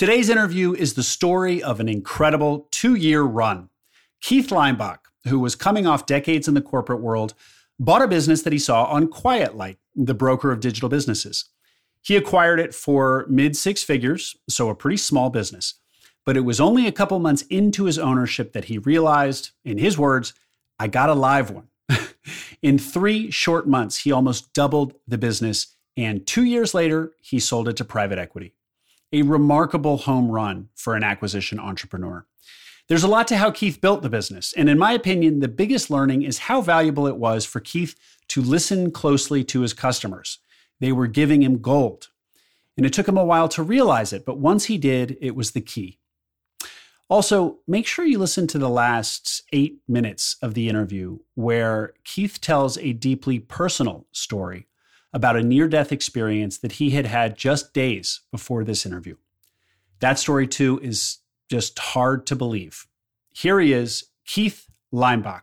Today's interview is the story of an incredible two year run. Keith Leimbach, who was coming off decades in the corporate world, bought a business that he saw on Quietlight, the broker of digital businesses. He acquired it for mid six figures, so a pretty small business. But it was only a couple months into his ownership that he realized, in his words, I got a live one. in three short months, he almost doubled the business, and two years later, he sold it to private equity. A remarkable home run for an acquisition entrepreneur. There's a lot to how Keith built the business, and in my opinion, the biggest learning is how valuable it was for Keith to listen closely to his customers. They were giving him gold. And it took him a while to realize it, but once he did, it was the key. Also, make sure you listen to the last eight minutes of the interview where Keith tells a deeply personal story about a near death experience that he had had just days before this interview. That story, too, is just hard to believe. Here he is, Keith Leimbach.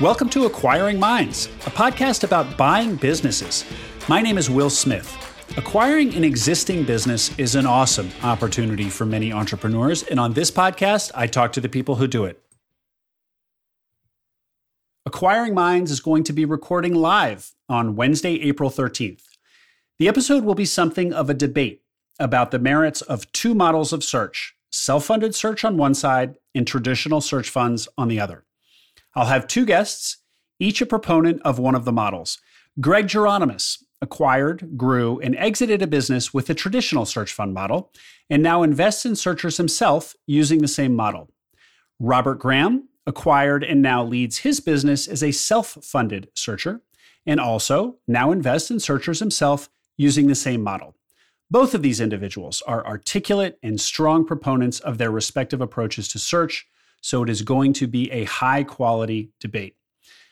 Welcome to Acquiring Minds, a podcast about buying businesses. My name is Will Smith. Acquiring an existing business is an awesome opportunity for many entrepreneurs, and on this podcast, I talk to the people who do it. Acquiring Minds is going to be recording live on Wednesday, April 13th. The episode will be something of a debate about the merits of two models of search self funded search on one side and traditional search funds on the other. I'll have two guests, each a proponent of one of the models. Greg Geronimus acquired, grew, and exited a business with a traditional search fund model, and now invests in searchers himself using the same model. Robert Graham acquired and now leads his business as a self funded searcher, and also now invests in searchers himself using the same model. Both of these individuals are articulate and strong proponents of their respective approaches to search so it is going to be a high quality debate.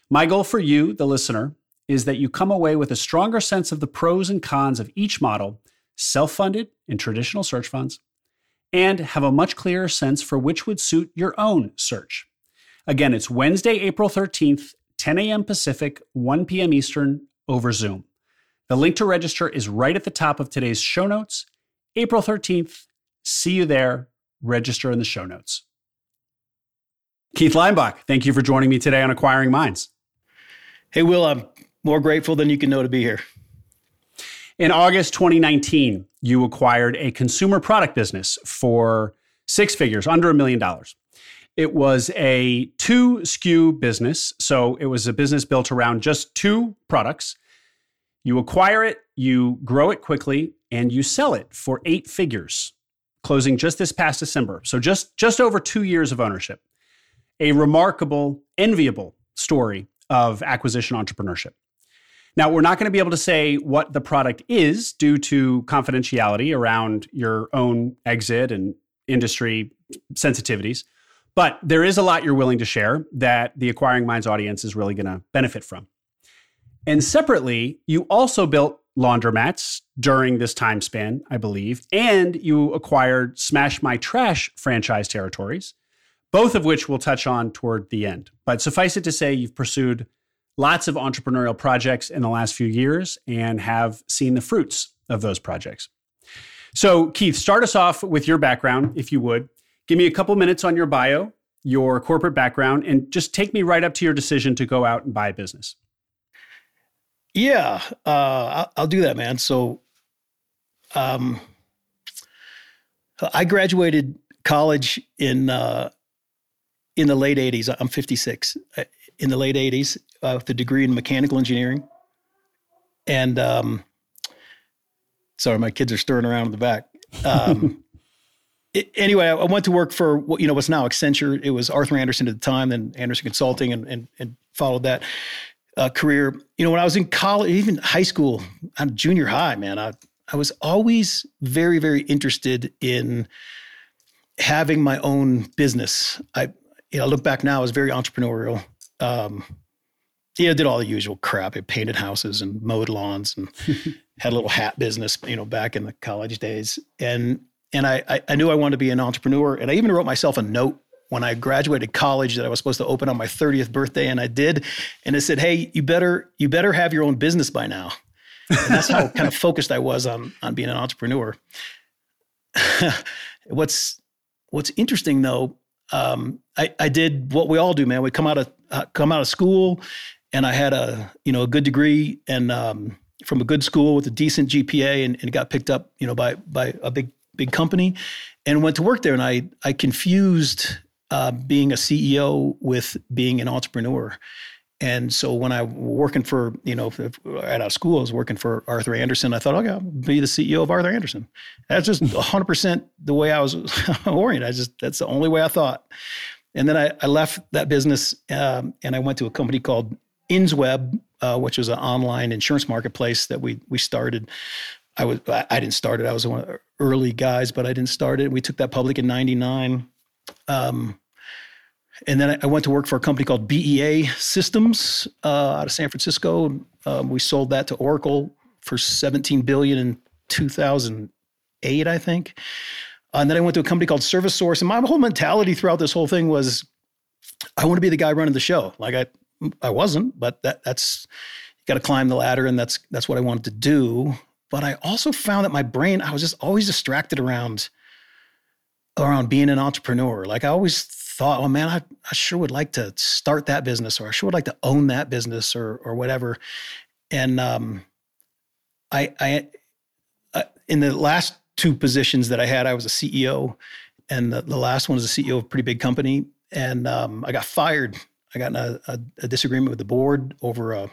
My goal for you, the listener, is that you come away with a stronger sense of the pros and cons of each model, self funded and traditional search funds, and have a much clearer sense for which would suit your own search. Again, it's Wednesday, April 13th, 10 a.m. Pacific, 1 p.m. Eastern over Zoom. The link to register is right at the top of today's show notes. April 13th. See you there. Register in the show notes. Keith Leimbach, thank you for joining me today on Acquiring Minds. Hey, Will, I'm more grateful than you can know to be here. In August 2019, you acquired a consumer product business for six figures, under a million dollars. It was a two SKU business. So it was a business built around just two products. You acquire it, you grow it quickly, and you sell it for eight figures, closing just this past December. So just, just over two years of ownership a remarkable, enviable story of acquisition entrepreneurship. Now, we're not going to be able to say what the product is due to confidentiality around your own exit and industry sensitivities, but there is a lot you're willing to share that the Acquiring Minds audience is really going to benefit from. And separately, you also built laundromats during this time span, I believe, and you acquired Smash My Trash franchise territories both of which we'll touch on toward the end. But suffice it to say, you've pursued lots of entrepreneurial projects in the last few years and have seen the fruits of those projects. So, Keith, start us off with your background, if you would. Give me a couple minutes on your bio, your corporate background, and just take me right up to your decision to go out and buy a business. Yeah, uh, I'll, do that, man. So, um, I graduated college in uh, in the late 80s. I'm 56. In the late 80s, uh, with a degree in mechanical engineering. And um, sorry, my kids are stirring around in the back. Um, it, anyway, I went to work for what you know what's now Accenture. It was Arthur Andersen at the time, then Andersen Consulting, and and, and followed that uh, career. You know, when I was in college, even high school, junior high, man, I I was always very very interested in having my own business. I you know, look back now, I was very entrepreneurial. Um, yeah, I did all the usual crap. I painted houses and mowed lawns and had a little hat business, you know, back in the college days. And and I, I knew I wanted to be an entrepreneur. And I even wrote myself a note when I graduated college that I was supposed to open on my 30th birthday, and I did. And it said, "Hey, you better you better have your own business by now." And that's how kind of focused I was on on being an entrepreneur. what's what's interesting though, um, I, I did what we all do, man. We come out of uh, come out of school, and I had a you know a good degree and um, from a good school with a decent GPA, and, and got picked up you know by by a big big company, and went to work there. And I I confused uh, being a CEO with being an entrepreneur. And so when I was working for, you know, at our school, I was working for Arthur Andersen. I thought, okay, I'll be the CEO of Arthur Andersen. That's just 100% the way I was oriented. I just, that's the only way I thought. And then I, I left that business um, and I went to a company called InsWeb, uh, which was an online insurance marketplace that we we started. I was I didn't start it. I was one of the early guys, but I didn't start it. We took that public in '99. Um, and then I went to work for a company called BEA Systems uh, out of San Francisco. Um, we sold that to Oracle for 17 billion in 2008, I think. And then I went to a company called Service Source, and my whole mentality throughout this whole thing was, I want to be the guy running the show. Like I, I wasn't, but that that's you got to climb the ladder, and that's that's what I wanted to do. But I also found that my brain, I was just always distracted around around being an entrepreneur. Like I always thought, oh man, I, I sure would like to start that business or I sure would like to own that business or or whatever. And um, I, I uh, in the last two positions that I had, I was a CEO, and the, the last one was a CEO of a pretty big company, and um, I got fired. I got in a, a, a disagreement with the board over a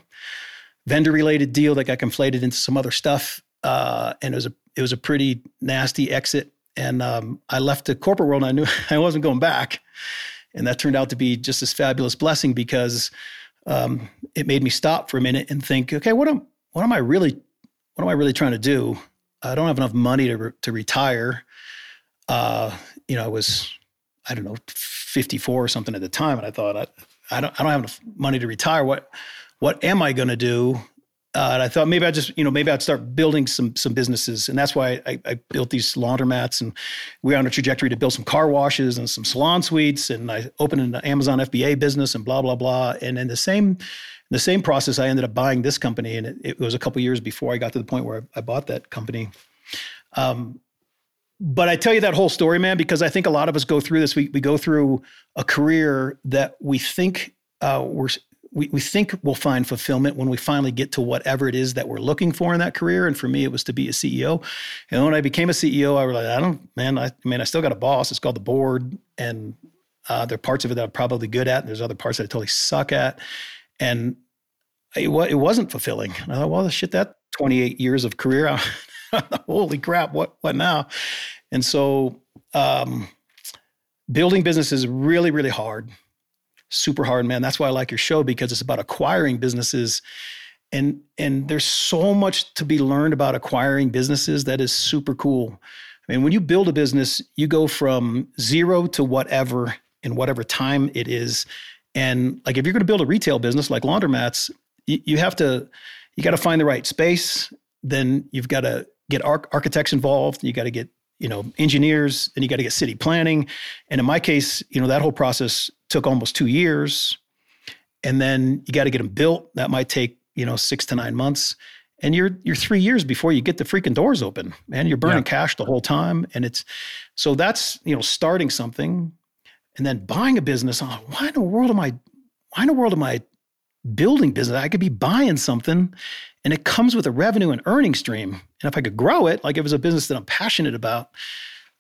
vendor related deal that got conflated into some other stuff, uh, and it was a it was a pretty nasty exit and um, I left the corporate world and I knew I wasn't going back. And that turned out to be just this fabulous blessing because um, it made me stop for a minute and think, okay, what am what am I really what am I really trying to do? I don't have enough money to re- to retire. Uh, you know, I was I don't know 54 or something at the time, and I thought I, I don't I don't have enough money to retire. What what am I going to do? Uh, and I thought maybe I'd just, you know, maybe I'd start building some some businesses, and that's why I, I, built these laundromats, and we're on a trajectory to build some car washes and some salon suites, and I opened an Amazon FBA business, and blah blah blah. And in the same the same process, I ended up buying this company, and it, it was a couple years before I got to the point where I, I bought that company. Um, but I tell you that whole story, man, because I think a lot of us go through this. We we go through a career that we think uh, we're we, we think we'll find fulfillment when we finally get to whatever it is that we're looking for in that career. And for me, it was to be a CEO. And when I became a CEO, I was like, I don't, man, I, I mean, I still got a boss. It's called the board. And uh, there are parts of it that I'm probably good at. And there's other parts that I totally suck at. And it, it wasn't fulfilling. And I thought, well, shit, that 28 years of career, holy crap, what, what now? And so, um, building business is really, really hard super hard, man. That's why I like your show because it's about acquiring businesses. And and there's so much to be learned about acquiring businesses that is super cool. I mean, when you build a business, you go from zero to whatever in whatever time it is. And like if you're going to build a retail business like laundromats, you, you have to you got to find the right space. Then you've got to get architects involved. You got to get you know engineers and you got to get city planning and in my case you know that whole process took almost two years. And then you got to get them built. That might take you know six to nine months. And you're you're three years before you get the freaking doors open man. You're burning yeah. cash the whole time. And it's so that's you know starting something and then buying a business. Oh, why in the world am i why in the world am i building business? I could be buying something and it comes with a revenue and earning stream. And if I could grow it, like it was a business that I'm passionate about,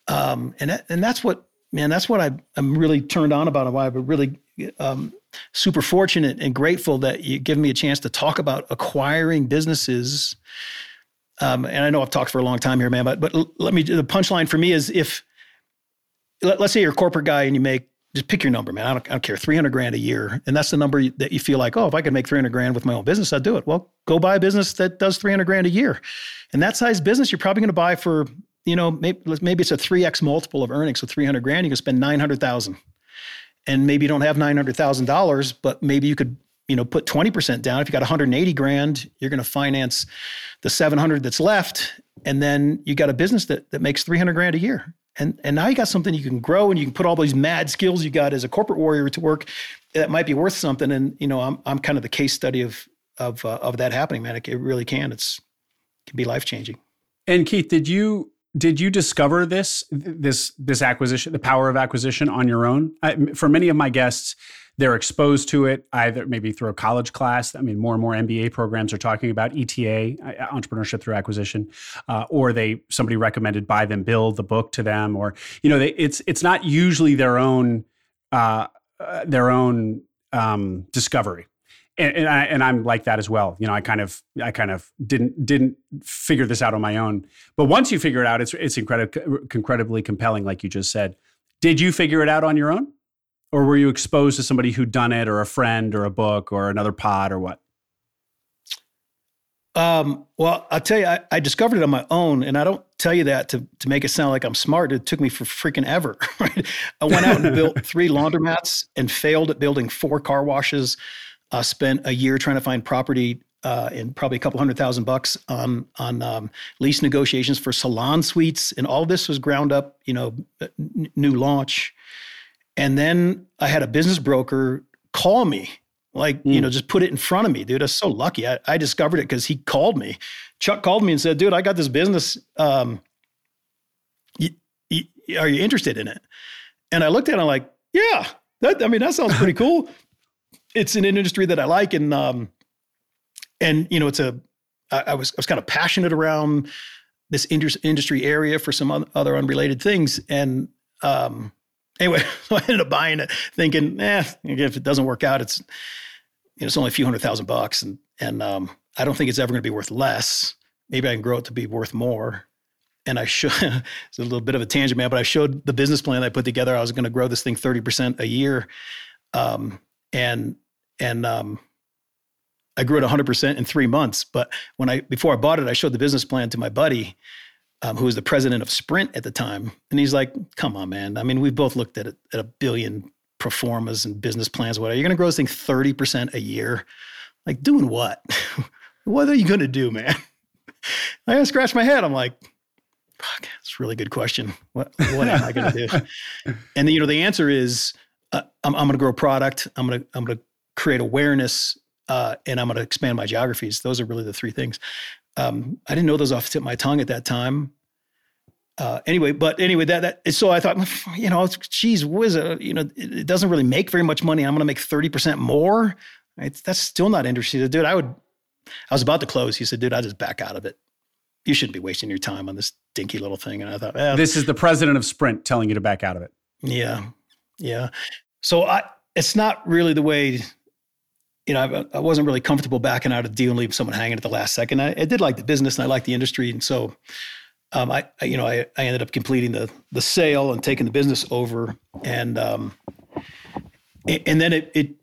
um, and that, and that's what man, that's what I, am really turned on about, and why I'm really um, super fortunate and grateful that you give me a chance to talk about acquiring businesses. Um, and I know I've talked for a long time here, man, but but let me. The punchline for me is if let, us say you're a corporate guy and you make just pick your number, man. I don't, I don't, care. 300 grand a year. And that's the number that you feel like, oh, if I could make 300 grand with my own business, I'd do it. Well, go buy a business that does 300 grand a year. And that size business, you're probably going to buy for, you know, maybe, maybe it's a 3X multiple of earnings. So 300 grand, you can spend 900,000. And maybe you don't have $900,000, but maybe you could, you know, put 20% down. If you got 180 grand, you're going to finance the 700 that's left. And then you got a business that, that makes 300 grand a year and and now you got something you can grow, and you can put all these mad skills you got as a corporate warrior to work that might be worth something. And you know, I'm I'm kind of the case study of of uh, of that happening, man. It, it really can. It's it can be life changing. And Keith, did you did you discover this this this acquisition, the power of acquisition, on your own? I, for many of my guests, they're exposed to it either maybe through a college class. I mean, more and more MBA programs are talking about ETA, entrepreneurship through acquisition, uh, or they somebody recommended Buy Then Build the book to them, or you know, they, it's it's not usually their own uh, uh, their own um, discovery. And, and, I, and I'm like that as well. You know, I kind of, I kind of didn't didn't figure this out on my own. But once you figure it out, it's it's incredibly incredibly compelling, like you just said. Did you figure it out on your own? or were you exposed to somebody who'd done it or a friend or a book or another pod or what um, well i'll tell you I, I, discovered it on my own and i don't tell you that to, to make it sound like i'm smart it took me for freaking ever right i went out and built three laundromats and failed at building four car washes uh, spent a year trying to find property uh, and probably a couple hundred thousand bucks on on um, lease negotiations for salon suites, and all this was ground up, you know, n- new launch. And then I had a business broker call me, like, mm. you know, just put it in front of me, dude. I was so lucky. I, I discovered it because he called me. Chuck called me and said, dude, I got this business. Um, y- y- are you interested in it? And I looked at it, I'm like, yeah, that, I mean, that sounds pretty cool. It's an industry that I like. And, um, and, you know, it's a, I, I was, I was kind of passionate around this industry area for some other unrelated things. And, um, anyway, so I ended up buying it, thinking, eh, if it doesn't work out, it's you know, it's only a few hundred thousand bucks, and and um, I don't think it's ever going to be worth less. Maybe I can grow it to be worth more. And I showed it's a little bit of a tangent, man, but I showed the business plan I put together. I was going to grow this thing thirty percent a year, um, and and um, I grew it 100% in three months. But when I before I bought it, I showed the business plan to my buddy, um, who was the president of Sprint at the time. And he's like, come on, man. I mean, we've both looked at, it, at a billion pro formas and business plans, whatever. You're going to grow this thing 30% a year. Like, doing what? what are you going to do, man? I gotta scratch my head. I'm like, fuck, that's a really good question. What, what am I going to do? and the, you know, the answer is, uh, I'm, I'm going to grow product. I'm going to, I'm going to create awareness, uh, and I'm going to expand my geographies. Those are really the three things. Um, I didn't know those off the tip of my tongue at that time. Uh, anyway, but anyway, that that so I thought, you know, geez whiz, uh, you know, it, it, doesn't really make very much money. I'm going to make thirty percent more. It's, that's still not interesting, dude. I would. I was about to close. He said, "Dude, I just back out of it. You shouldn't be wasting your time on this dinky little thing." And I thought, eh, "This is the president of Sprint telling you to back out of it." Yeah, yeah. So I, it's not really the way you know, I, I, wasn't really comfortable backing out of a deal and leaving someone hanging at the last second. I, I did like the business and I liked the industry, and so um, I, I, you know, I, I ended up completing the the sale and taking the business over, and um, and then it, it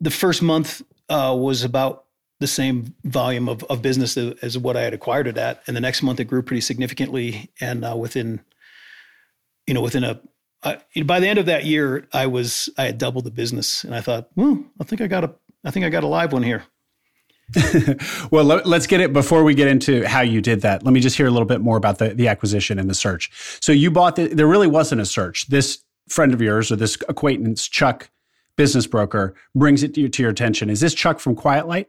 the first month uh, was about the same volume of, of business as what I had acquired it at, and the next month it grew pretty significantly, and uh, within you know within a uh, by the end of that year, I was I had doubled the business, and I thought, well, I think I got a I think I got a live one here. well, let, us get it before we get into how you did that. Let me just hear a little bit more about the, the acquisition and the search. So you bought the, there really wasn't a search. This friend of yours or this acquaintance, Chuck, business broker, brings it to, you, to your attention. Is this Chuck from Quiet Light?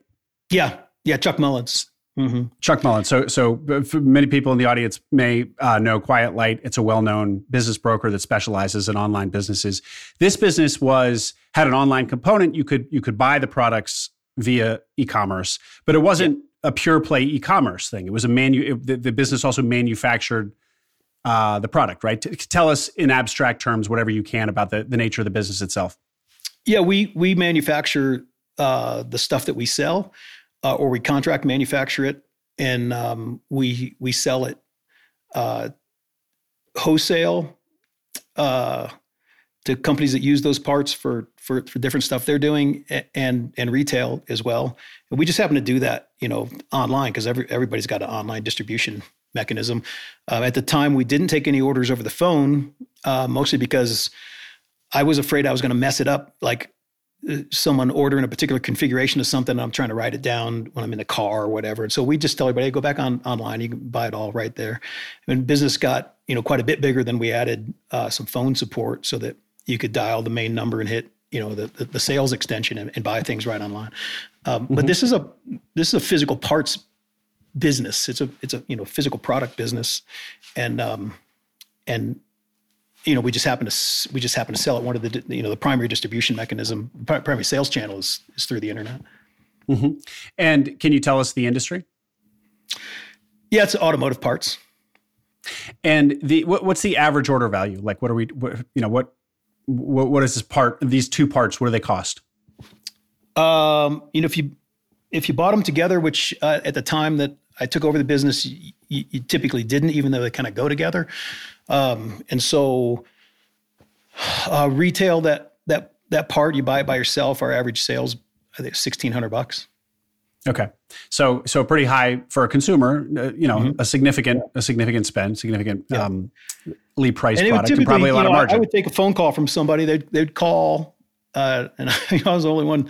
Yeah, yeah, Chuck Mullins. Mm-hmm. Chuck Mullins. So, so many people in the audience may uh, know Quiet Light. It's a well-known business broker that specializes in online businesses. This business was had an online component. You could you could buy the products via e-commerce, but it wasn't yeah. a pure play e-commerce thing. It was a manu. It, the, the, business also manufactured uh, the product. Right. T- tell us in abstract terms whatever you can about the the nature of the business itself. Yeah, we we manufacture uh, the stuff that we sell uh, or we contract manufacture it and um, we we sell it uh, wholesale uh, to companies that use those parts for, for for different stuff they're doing and and retail as well. And we just happen to do that, you know, online because every everybody's got an online distribution mechanism. Uh, at the time, we didn't take any orders over the phone, uh, mostly because I was afraid I was going to mess it up. Like someone ordering a particular configuration of something. I'm trying to write it down when I'm in the car or whatever. And so we just tell everybody, hey, go back on online. You can buy it all right there. And business got you know quite a bit bigger than we added uh, some phone support so that you could dial the main number and hit you know the the, the sales extension and, and, buy things right online. Um, mm-hmm. But this is a this is a physical parts business. It's a it's a you know physical product business, and um, and you know, we just happen to we just happen to sell it. One of the you know the primary distribution mechanism, primary sales channel is is through the internet. Mm-hmm. And can you tell us the industry? Yeah, it's automotive parts. And the what, what's the average order value? Like, what are we? What, you know, what, what what is this part? These two parts, what do they cost? Um, you know, if you if you bought them together, which uh, at the time that I took over the business, you, you typically didn't, even though they kind of go together. Um, and so uh, retail that that that part you buy it by yourself. Our average sales I think sixteen hundred bucks. Okay, so so pretty high for a consumer. Uh, you know, mm-hmm. a significant a significant spend, significant yeah. um, priced and product, and probably a lot know, of margin. I would take a phone call from somebody. They'd they'd call, uh, and I was the only one.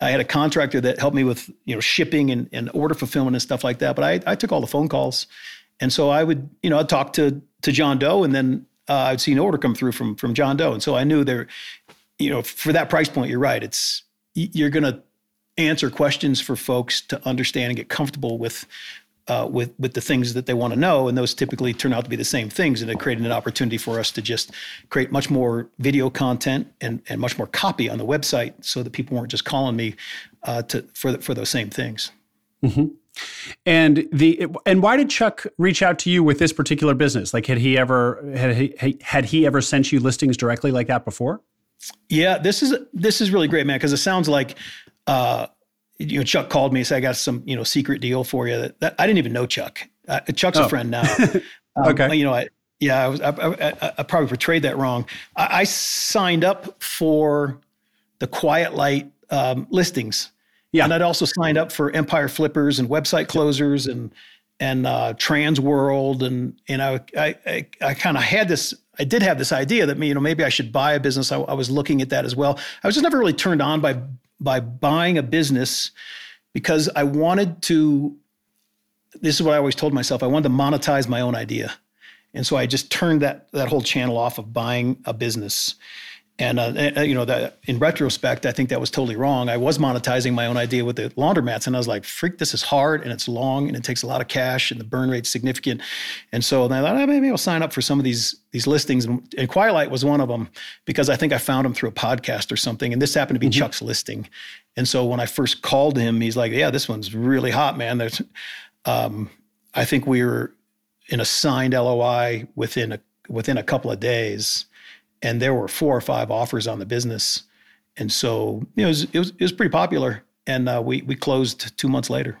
I had a contractor that helped me with you know shipping and, and order fulfillment and stuff like that. But I, I took all the phone calls, and so I would you know I'd talk to to John Doe, and then uh, I'd see an order come through from from John Doe, and so I knew there, you know, for that price point, you're right. It's you're to answer questions for folks to understand and get comfortable with. Uh, with with the things that they want to know, and those typically turn out to be the same things, and it created an opportunity for us to just create much more video content and and much more copy on the website, so that people weren't just calling me uh, to for for those same things. Mm-hmm. And the and why did Chuck reach out to you with this particular business? Like, had he ever had he had he ever sent you listings directly like that before? Yeah, this is this is really great, man. Because it sounds like uh, you know Chuck called me and said I got some you know secret deal for you. That, that I didn't even know Chuck. Uh, Chuck's oh. a friend now. Um, okay, you know I. Yeah, I, was, I, I, I probably portrayed that wrong. I, signed up for the Quiet Light um, listings yeah. And I'd also signed up for Empire Flippers and website closers and and uh, Trans World and you know I I, I kind of had this I did have this idea that me, you know maybe I should buy a business. I, I, was looking at that as well. I was just never really turned on by by buying a business because I wanted to. This is what I always told myself. I wanted to monetize my own idea, and so I just turned that that whole channel off of buying a business. And, uh, uh, you know that in retrospect, I think that was totally wrong. I was monetizing my own idea with the laundromats, and I was like, "Freak, this is hard and it's long and it takes a lot of cash and the burn rate's significant." And so then I thought, oh, maybe I'll sign up for some of these these listings. And, and Quiet Light was one of them because I think I found them through a podcast or something. And this happened to be mm-hmm. Chuck's listing. And so when I first called him, he's like, "Yeah, this one's really hot, man." There's, um, I think we were in a signed LOI within a within a couple of days and there were four or five offers on the business, and so you know it was it was, it was pretty popular, and uh, we we closed two months later.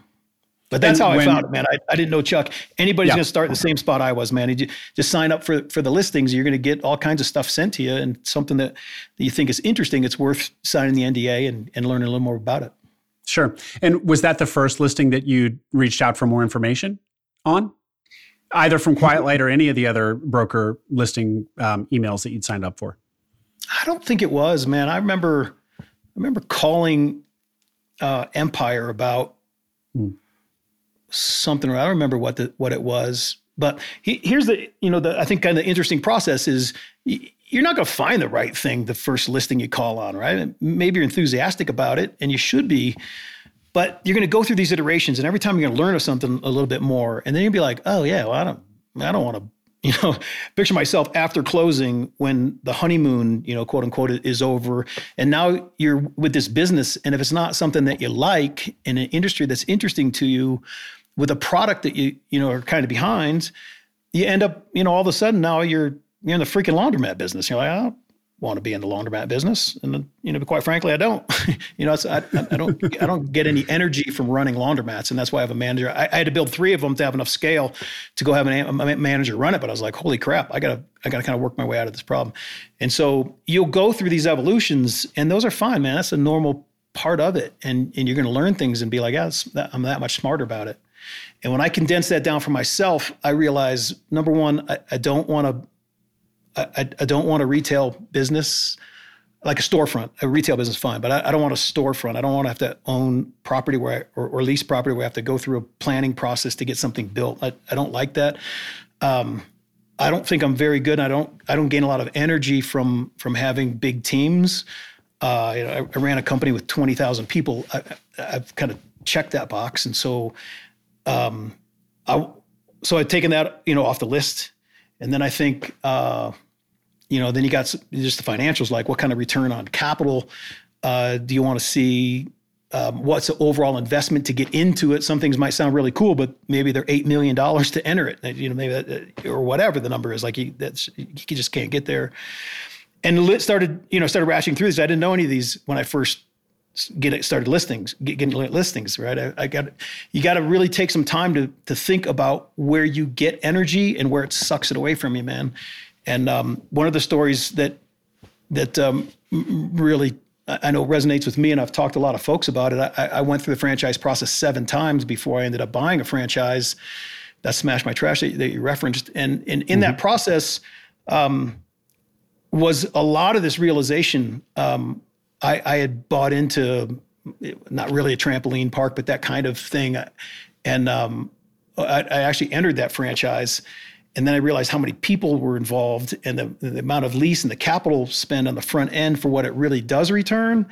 But that's and how when, I found it, man. I, I didn't know Chuck. Anybody's yeah. going to start in the same spot I was, man. You just sign up for for the listings. You're going to get all kinds of stuff sent to you, and something that, that you think is interesting. It's worth signing the NDA and, and learning a little more about it. Sure. And was that the first listing that you reached out for more information on? Either from Quiet Light or any of the other broker listing um, emails that you'd signed up for? I don't think it was, man. I remember, I remember calling uh, Empire about hmm. something. I don't remember what the what it was, but he, here's the you know the I think kind of the interesting process is you're not going to find the right thing the first listing you call on, right? Maybe you're enthusiastic about it, and you should be. But you're going to go through these iterations, and every time you're going to learn of something a little bit more, and then you'll be like, oh yeah, well I don't, I don't want to you know, picture myself after closing when the honeymoon, you know, quote unquote, is over. And now you're with this business. And if it's not something that you like in an industry that's interesting to you with a product that you, you know, are kind of behind, you end up, you know, all of a sudden now you're, you're in the freaking laundromat business. You're like, oh, want to be in the laundromat business. And you know, quite frankly, I don't. you know, I, I, don't I don't get any energy from running laundromats, and that's why I have a manager. I, I, had to build three of them to have enough scale to go have an, a manager run it. But I was like, holy crap, I gotta I gotta kind of work my way out of this problem. And so you'll go through these evolutions, and those are fine, man. That's a normal part of it, and and you're going to learn things and be like, yeah, that, I'm that much smarter about it. And when I condense that down for myself, I realize number one, I, I don't want to I, I don't want a retail business like a storefront, a retail business, fine, but I, I don't want a storefront. I don't want to have to own property where I, or, or lease property where I have to go through a planning process to get something built. I, I don't like that. Um, I don't think I'm very good. I don't I don't gain a lot of energy from from having big teams. Uh, you know, I, I, ran a company with twenty thousand people. I, have kind of checked that box, and so um, I so I've taken that you know off the list, and then I think uh, you know then you got just the financials like what kind of return on capital uh, do you want to see um, what's the overall investment to get into it. Some things might sound really cool, but maybe they're eight million dollars to enter it. You know, maybe that, or whatever the number is. Like you, that's you just can't get there. And started, you know, started ratcheting through this. I didn't know any of these when I first get it started listings, get, getting listings. Right, I, I got you. Got to really take some time to to think about where you get energy and where it sucks it away from you, man. And um, one of the stories that that um, really I know resonates with me, and I've talked to a lot of folks about it. I, I, went through the franchise process seven times before I ended up buying a franchise. That Smash My Trash that, that you referenced, and, and in mm-hmm. that process um, was a lot of this realization. Um, I, I, had bought into not really a trampoline park, but that kind of thing, and um, I, I actually entered that franchise and then I realized how many people were involved and the, the, amount of lease and the capital spend on the front end for what it really does return.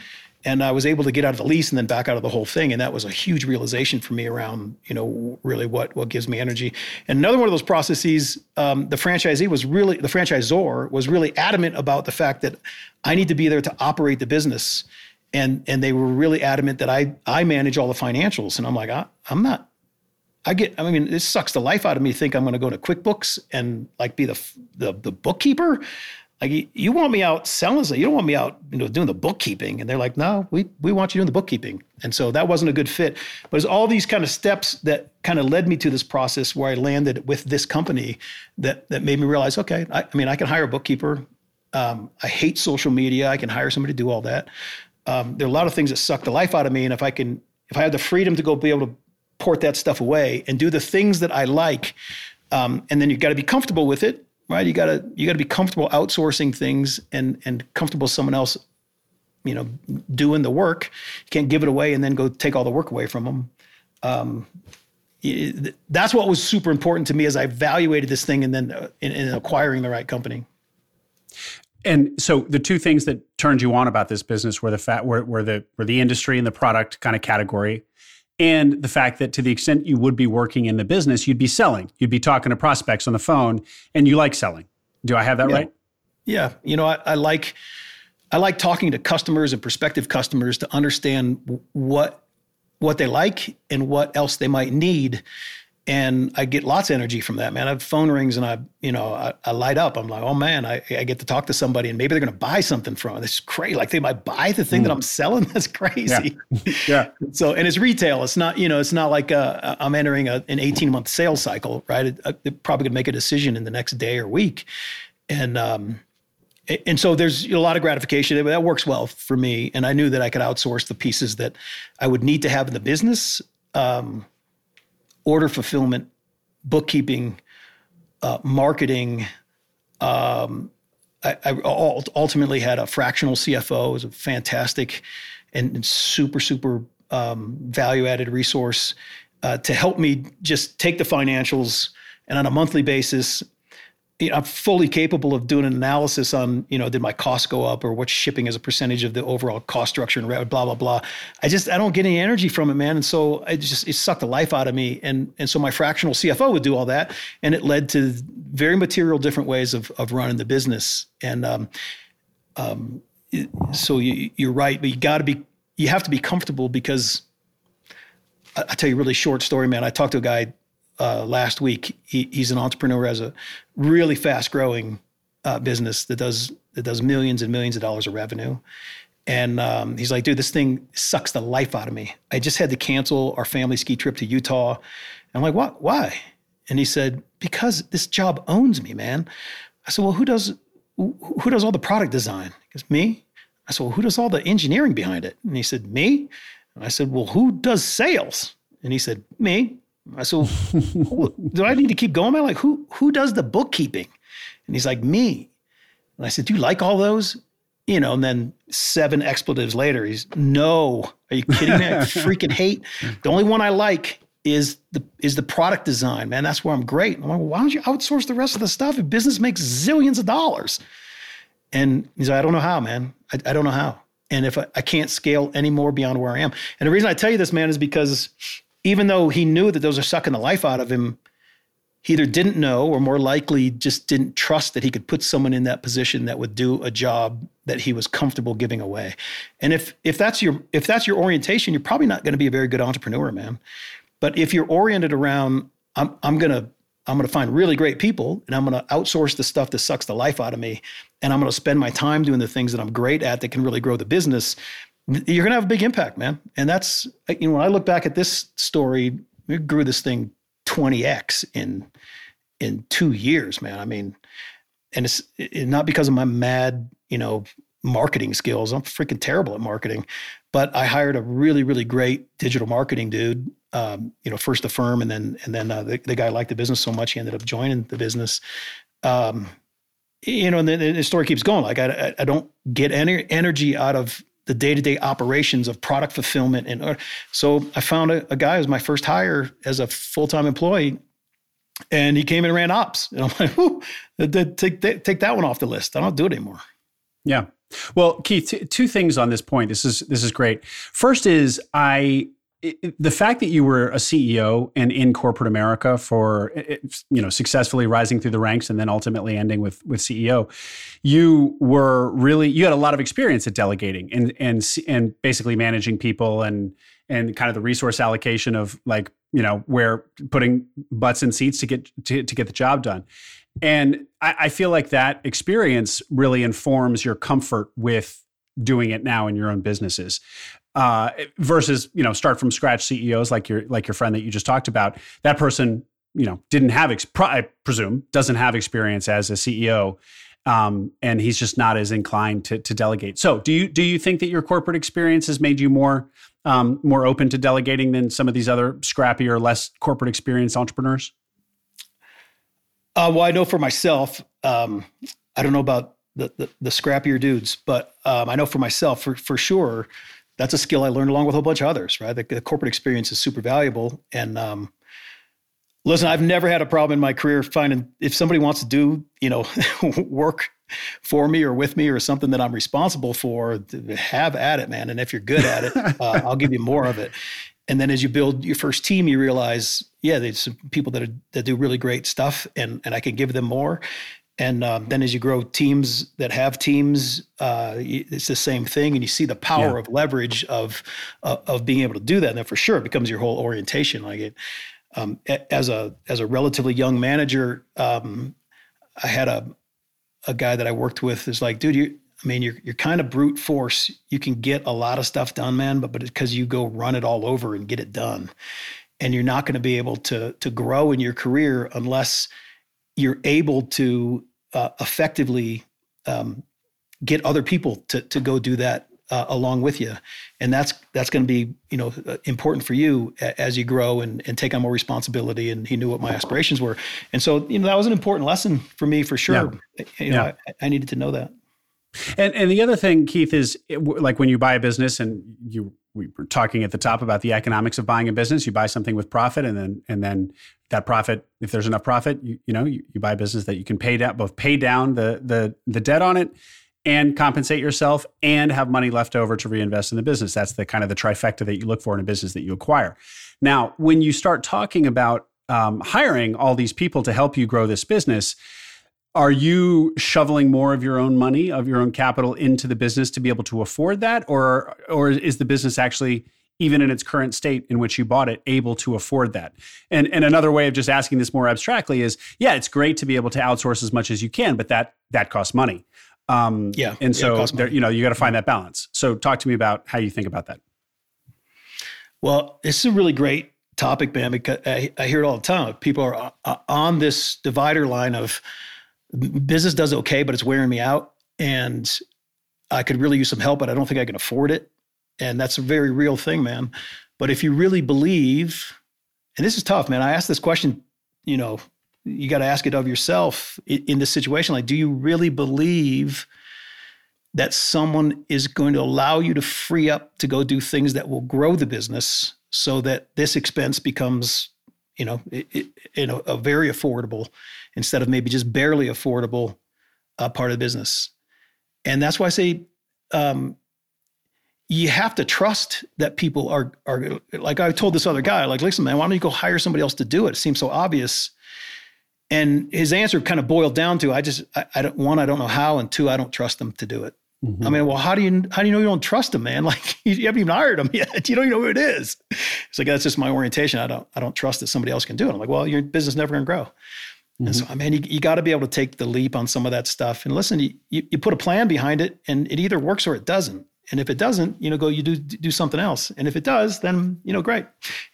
And I was able to get out of the lease and then back out of the whole thing. And that was a huge realization for me around, you know, really what what gives me energy. And another one of those processes, um, the franchisee was really the franchisor was really adamant about the fact that I need to be there to operate the business. And and they were really adamant that I I manage all the financials. And I'm like, I, I'm not I get, I mean, this sucks the life out of me think I'm going to go to QuickBooks and like be the, the, the bookkeeper. Like you want me out selling, you don't want me out, you know, doing the bookkeeping. And they're like, no, we, we want you doing the bookkeeping. And so that wasn't a good fit. But it's all these kind of steps that kind of led me to this process where I landed with this company that, that made me realize, okay, I, I mean, I can hire a bookkeeper. Um, I hate social media. I can hire somebody to do all that. Um, there are a lot of things that suck the life out of me. And if I can, if I have the freedom to go be able to port that stuff away and do the things that I like. Um, and then you've got to be comfortable with it, right? You got to you got to be comfortable outsourcing things and and comfortable someone else, you know, doing the work. You can't give it away and then go take all the work away from them. Um, that's what was super important to me as I evaluated this thing and then uh, in, in acquiring the right company. And so the two things that turned you on about this business were the fact were, were the were the industry and the product kind of category and the fact that to the extent you would be working in the business, you'd be selling. You'd be talking to prospects on the phone, and you like selling. Do I have that yeah. right? Yeah. You know, I, I, like I like talking to customers and prospective customers to understand what what they like and what else they might need and I get lots of energy from that, man. I have phone rings and I, you know, I, I light up. I'm like, oh man, I, I, get to talk to somebody and maybe they're going to buy something from it. It's crazy. Like they might buy the thing mm. that I'm selling. That's crazy. Yeah. yeah. So, and it's retail. It's not, you know, it's not like uh, I'm entering a, an 18 month sales cycle, right? It, it uh, probably going to make a decision in the next day or week. And, um, and so there's a lot of gratification that works well for me. And I knew that I could outsource the pieces that I would need to have in the business. Um, order fulfillment, bookkeeping, uh, marketing. Um, I, I, ultimately had a fractional CFO. It was a fantastic and super, super um, value added resource uh, to help me just take the financials and on a monthly basis I'm fully capable of doing an analysis on, you know, did my cost go up or what's shipping as a percentage of the overall cost structure and blah blah blah. I just I don't get any energy from it, man. And so it just it sucked the life out of me. And and so my fractional CFO would do all that, and it led to very material different ways of of running the business. And um, um, so you, you're right, but you got to be you have to be comfortable because I, I tell you a really short story, man. I talked to a guy uh, last week. He, he's an entrepreneur, has a really fast growing uh, business that does that does millions and millions of dollars of revenue. And um, he's like, dude, this thing sucks the life out of me. I just had to cancel our family ski trip to Utah. And I'm like, what? Why? And he said, because this job owns me, man. I said, well, who does who does all the product design? He goes, me. I said, well, who does all the engineering behind it? And he said, me. And I said, well, who does sales? And he said, me. I said, do I need to keep going? Man, like, who who does the bookkeeping? And he's like, me. And I said, do you like all those? you know, and then seven expletives later, he's no. Are you kidding me? I freaking hate. The only one I like is the is the product design, man. That's where I'm great. I'm like, well, why don't you outsource the rest of the stuff? If business makes zillions of dollars. And he's like, I don't know how, man. I, I don't know how. And if I, I can't scale any more beyond where I am. And the reason I tell you this, man, is because even though he knew that those are sucking the life out of him, he either didn't know or more likely just didn't trust that he could put someone in that position that would do a job that he was comfortable giving away. And if if that's your if that's your orientation, you're probably not going to be a very good entrepreneur, man. But if you're oriented around I'm I'm going to I'm going to find really great people and I'm going to outsource the stuff that sucks the life out of me and I'm going to spend my time doing the things that I'm great at that can really grow the business, you're going to have a big impact, man. And that's you know when I look back at this story, we grew this thing 20x in in two years, man. I mean, and it's it, not because of my mad, you know, marketing skills. I'm freaking terrible at marketing, but I hired a really, really great digital marketing dude. Um, you know, first the firm, and then and then uh, the, the guy liked the business so much he ended up joining the business. Um, you know, and the, the, story keeps going. Like I, I don't get any energy out of the day-to-day operations of product fulfillment and uh, so i found a, a guy was my first hire as a full-time employee and he came and ran ops. And i'm like take, take that one off the list. I don't do it anymore. Yeah. Well keith two things on this point. This is this is great. First is i the fact that you were a CEO and in corporate America for you know successfully rising through the ranks and then ultimately ending with with CEO, you were really you had a lot of experience at delegating and and and basically managing people and and kind of the resource allocation of like you know where putting butts in seats to get to, to get the job done. And I, I feel like that experience really informs your comfort with doing it now in your own businesses uh, versus you know start from scratch CEOs like your like your friend that you just talked about. That person you know didn't have ex- I presume doesn't have experience as a CEO. Um, and he's just not as inclined to, to delegate. So, do you do you think that your corporate experience has made you more um, more open to delegating than some of these other scrappier, less corporate experienced entrepreneurs? Uh, well, I know for myself, um, I don't know about the, the, the scrappier dudes, but um, I know for myself, for for sure, that's a skill I learned along with a whole bunch of others, right? The, the corporate experience is super valuable. And um, listen, I've never had a problem in my career finding if somebody wants to do, you know, work for me or with me or something that I'm responsible for, have at it, man. And if you're good at it, uh, I'll give you more of it. And then as you build your first team, you realize, yeah, there's some people that are, that do really great stuff, and and I can give them more. And um, then as you grow teams that have teams, uh, it's the same thing, and you see the power yeah. of leverage of uh, of being able to do that. And then for sure, it becomes your whole orientation. Like it, um, as a as a relatively young manager, um, I had a a guy that I worked with is like, dude, you. I mean, you're you're kind of brute force. You can get a lot of stuff done, man, but but because you go run it all over and get it done, and you're not going to be able to to grow in your career unless you're able to uh, effectively um, get other people to to go do that uh, along with you, and that's that's going to be you know uh, important for you as you grow and, and take on more responsibility. And he knew what my aspirations were, and so you know that was an important lesson for me for sure. Yeah. You know, yeah. I, I needed to know that. And and the other thing, Keith, is like when you buy a business and you we were talking at the top about the economics of buying a business. You buy something with profit, and then and then that profit, if there's enough profit, you, you know you, you buy a business that you can pay down both pay down the the the debt on it and compensate yourself and have money left over to reinvest in the business. That's the kind of the trifecta that you look for in a business that you acquire. Now, when you start talking about um, hiring all these people to help you grow this business are you shoveling more of your own money, of your own capital into the business to be able to afford that? Or, or is the business actually, even in its current state in which you bought it, able to afford that? And, and another way of just asking this more abstractly is yeah, it's great to be able to outsource as much as you can, but that, that costs money. Um, yeah. And so, there, you know, you got to find that balance. So talk to me about how you think about that. Well, this is a really great topic, man, because I, I hear it all the time. People are uh, on this divider line of, business does okay, but it's wearing me out. And I could really use some help, but I don't think I can afford it. And that's a very real thing, man. But if you really believe, and this is tough, man. I asked this question, you know, you got to ask it of yourself in, this situation. Like, do you really believe that someone is going to allow you to free up to go do things that will grow the business so that this expense becomes you know it, it, a very affordable instead of maybe just barely affordable uh, part of the business and that's why i say um, you have to trust that people are are like I told this other guy, like, listen, man, why don't you go hire somebody else to do it? It seems so obvious. And his answer kind of boiled down to, I just, I, I don't one, I don't know how, and two, I don't trust them to do it. Mm-hmm. I mean, well, how do you how do you know you don't trust them, man? Like you haven't even hired them yet. You don't even know who it is. It's like that's just my orientation. I don't I don't trust that somebody else can do it. I'm like, well, your business never going to grow. Mm-hmm. And so, I mean, you, you got to be able to take the leap on some of that stuff. And listen, you, you put a plan behind it, and it either works or it doesn't. And if it doesn't, you know, go you do do something else. And if it does, then you know, great,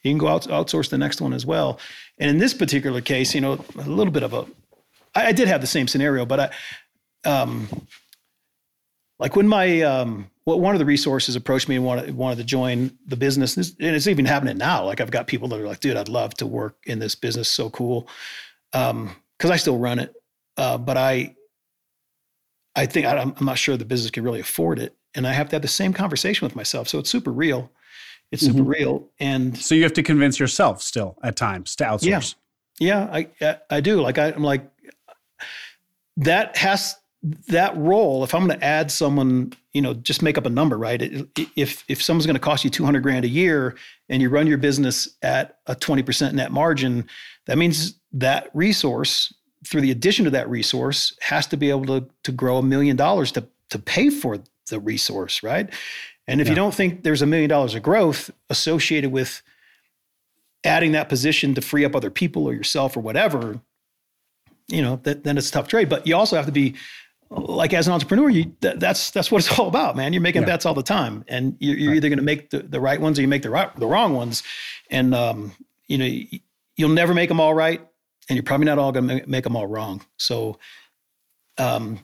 you can go out outsource the next one as well. And in this particular case, you know, a little bit of a, I, I did have the same scenario, but I, um, like when my um, well, one of the resources approached me and wanted wanted to join the business, and it's even happening now. Like I've got people that are like, dude, I'd love to work in this business. So cool, because um, I still run it, uh, but I, I think I, I'm not sure the business can really afford it and I have to have the same conversation with myself. So it's super real. It's super mm-hmm. real. And so you have to convince yourself still at times to outsource. Yeah, yeah I I do. Like I, I'm like that has that role. If I'm going to add someone, you know, just make up a number, right? If if someone's going to cost you 200 grand a year and you run your business at a 20% net margin, that means that resource through the addition of that resource has to be able to to grow a million dollars to to pay for the resource, right? And if yeah. you don't think there's a million dollars of growth associated with adding that position to free up other people or yourself or whatever, you know, that, then it's a tough trade. But you also have to be like as an entrepreneur, you that, that's that's what it's all about, man. You're making yeah. bets all the time, and you're, you're right. either going to make the, the right ones or you make the right the wrong ones, and um, you know you'll never make them all right, and you're probably not all going to make them all wrong. So um,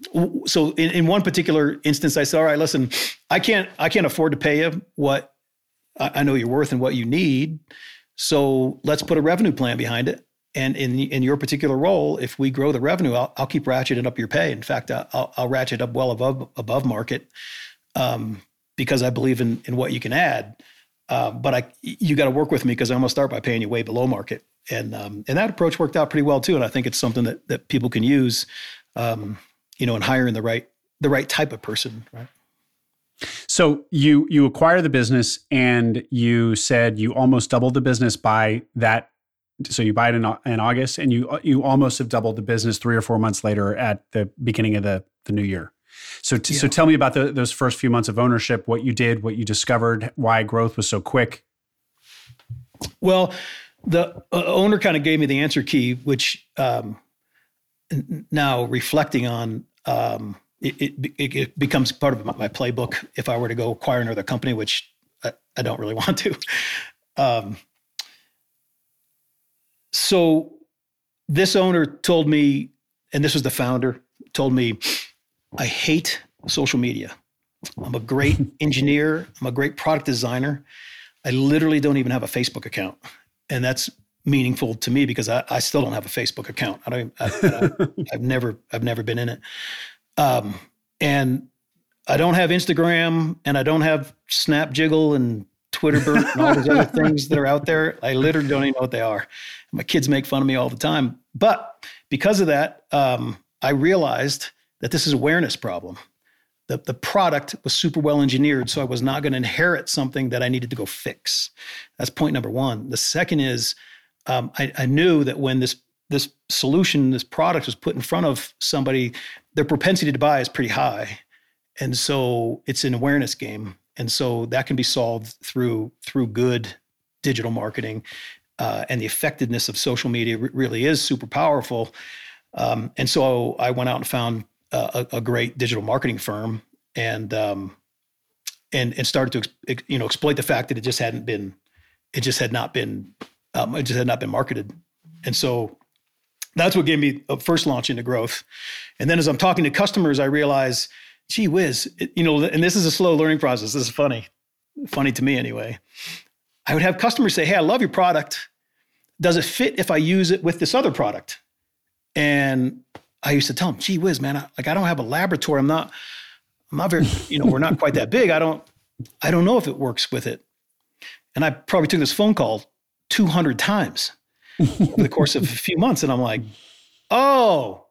so in, in one particular instance, I said, all right, listen, I can't, I can't afford to pay you what I know you're worth and what you need. So let's put a revenue plan behind it. And in in your particular role, if we grow the revenue, I'll, I'll keep ratcheting up your pay. In fact, I'll, I'll ratchet up well above above market um, because I believe in in what you can add. Uh, but I, you got to work with me because I'm going to start by paying you way below market. And um, and that approach worked out pretty well too. And I think it's something that that people can use um, you know, and hiring the right the right type of person, right? So you you acquire the business and you said you almost doubled the business by that. So you buy it in, in August and you you almost have doubled the business three or four months later at the beginning of the the new year. So t- yeah. so tell me about the, those first few months of ownership, what you did, what you discovered, why growth was so quick. Well, the uh, owner kind of gave me the answer key, which um, now reflecting on um, it, it, it, becomes part of my, playbook if I were to go acquire another company, which I, I don't really want to. Um, so this owner told me, and this was the founder, told me, I hate social media. I'm a great engineer. I'm a great product designer. I literally don't even have a Facebook account. And that's meaningful to me because I, I still don't have a Facebook account. I don't. I, have never. I've never been in it. Um, and I don't have Instagram, and I don't have Snap Jiggle and Twitter and all those other things that are out there. I literally don't even know what they are. My kids make fun of me all the time. But because of that, um, I realized that this is awareness problem. The, the product was super well engineered, so I was not going to inherit something that I needed to go fix. That's point number one. The second is um, I, I knew that when this this solution, this product was put in front of somebody, their propensity to buy is pretty high, and so it's an awareness game, and so that can be solved through through good digital marketing, uh, and the effectiveness of social media really is super powerful. Um, and so I went out and found a, a great digital marketing firm, and um, and and started to you know exploit the fact that it just hadn't been, it just had not been um, it just had not been marketed. And so that's what gave me a first launch into growth. And then as I'm talking to customers, I realize, gee whiz, it, you know, and this is a slow learning process. This is funny, funny to me anyway. I would have customers say, hey, I love your product. Does it fit if I use it with this other product? And I used to tell them, gee whiz, man, I, like I don't have a laboratory. I'm not, I'm not very, you know, we're not quite that big. I don't, I don't know if it works with it. And I probably took this phone call 200 times over the course of a few months. And I'm like, oh,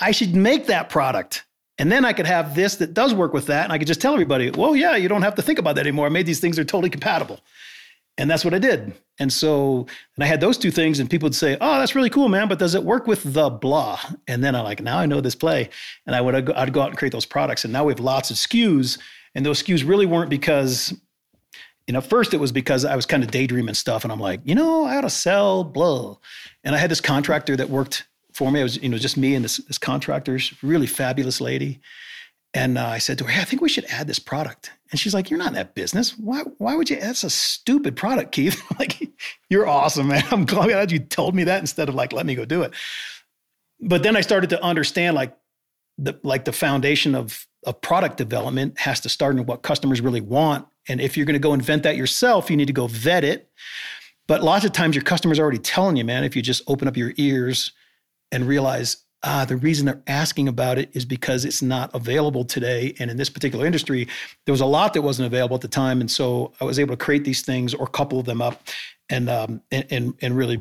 I should make that product. And then I could have this that does work with that. And I could just tell everybody, well, yeah, you don't have to think about that anymore. I made these things they're totally compatible. And that's what I did. And so, and I had those two things, and people would say, "Oh, that's really cool, man, but does it work with the blah?" And then I'm like, "Now I know this play," and I would I'd go out and create those products. And now we have lots of SKUs, and those SKUs really weren't because, you know, first it was because I was kind of daydreaming stuff, and I'm like, you know, I ought to sell blah. And I had this contractor that worked for me. It was you know just me and this this contractor's really fabulous lady. And uh, I said to her, "Hey, I think we should add this product." And she's like, "You're not in that business. Why? Why would you? That's a stupid product, Keith. like, you're awesome, man. I'm glad you told me that instead of like let me go do it." But then I started to understand like the like the foundation of of product development has to start in what customers really want. And if you're going to go invent that yourself, you need to go vet it. But lots of times your customers are already telling you, man. If you just open up your ears and realize ah, the reason they're asking about it is because it's not available today. And in this particular industry, there was a lot that wasn't available at the time. And so I was able to create these things or couple them up and um, and, and, and really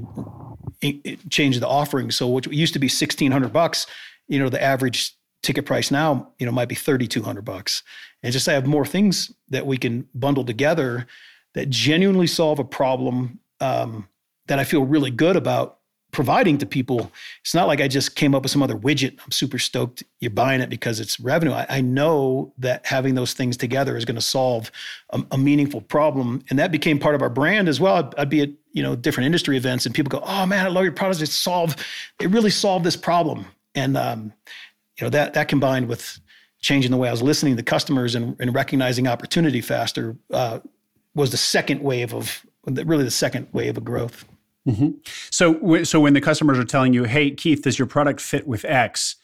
change the offering. So which used to be 1600 bucks, you know, the average ticket price now, you know, might be 3200 bucks. And just have more things that we can bundle together that genuinely solve a problem um, that I feel really good about providing to people. It's not like I just came up with some other widget. I'm super stoked you're buying it because it's revenue. I, I know that having those things together is going to solve a, a, meaningful problem, and that became part of our brand as well. I'd, I'd, be at you know different industry events, and people go, "Oh man, I love your products. It solve. It really solved this problem." And um, you know that that combined with changing the way I was listening to customers and, and recognizing opportunity faster uh, was the second wave of really the second wave of growth. Mm-hmm. So, so when the customers are telling you, "Hey, Keith, does your product fit with X?"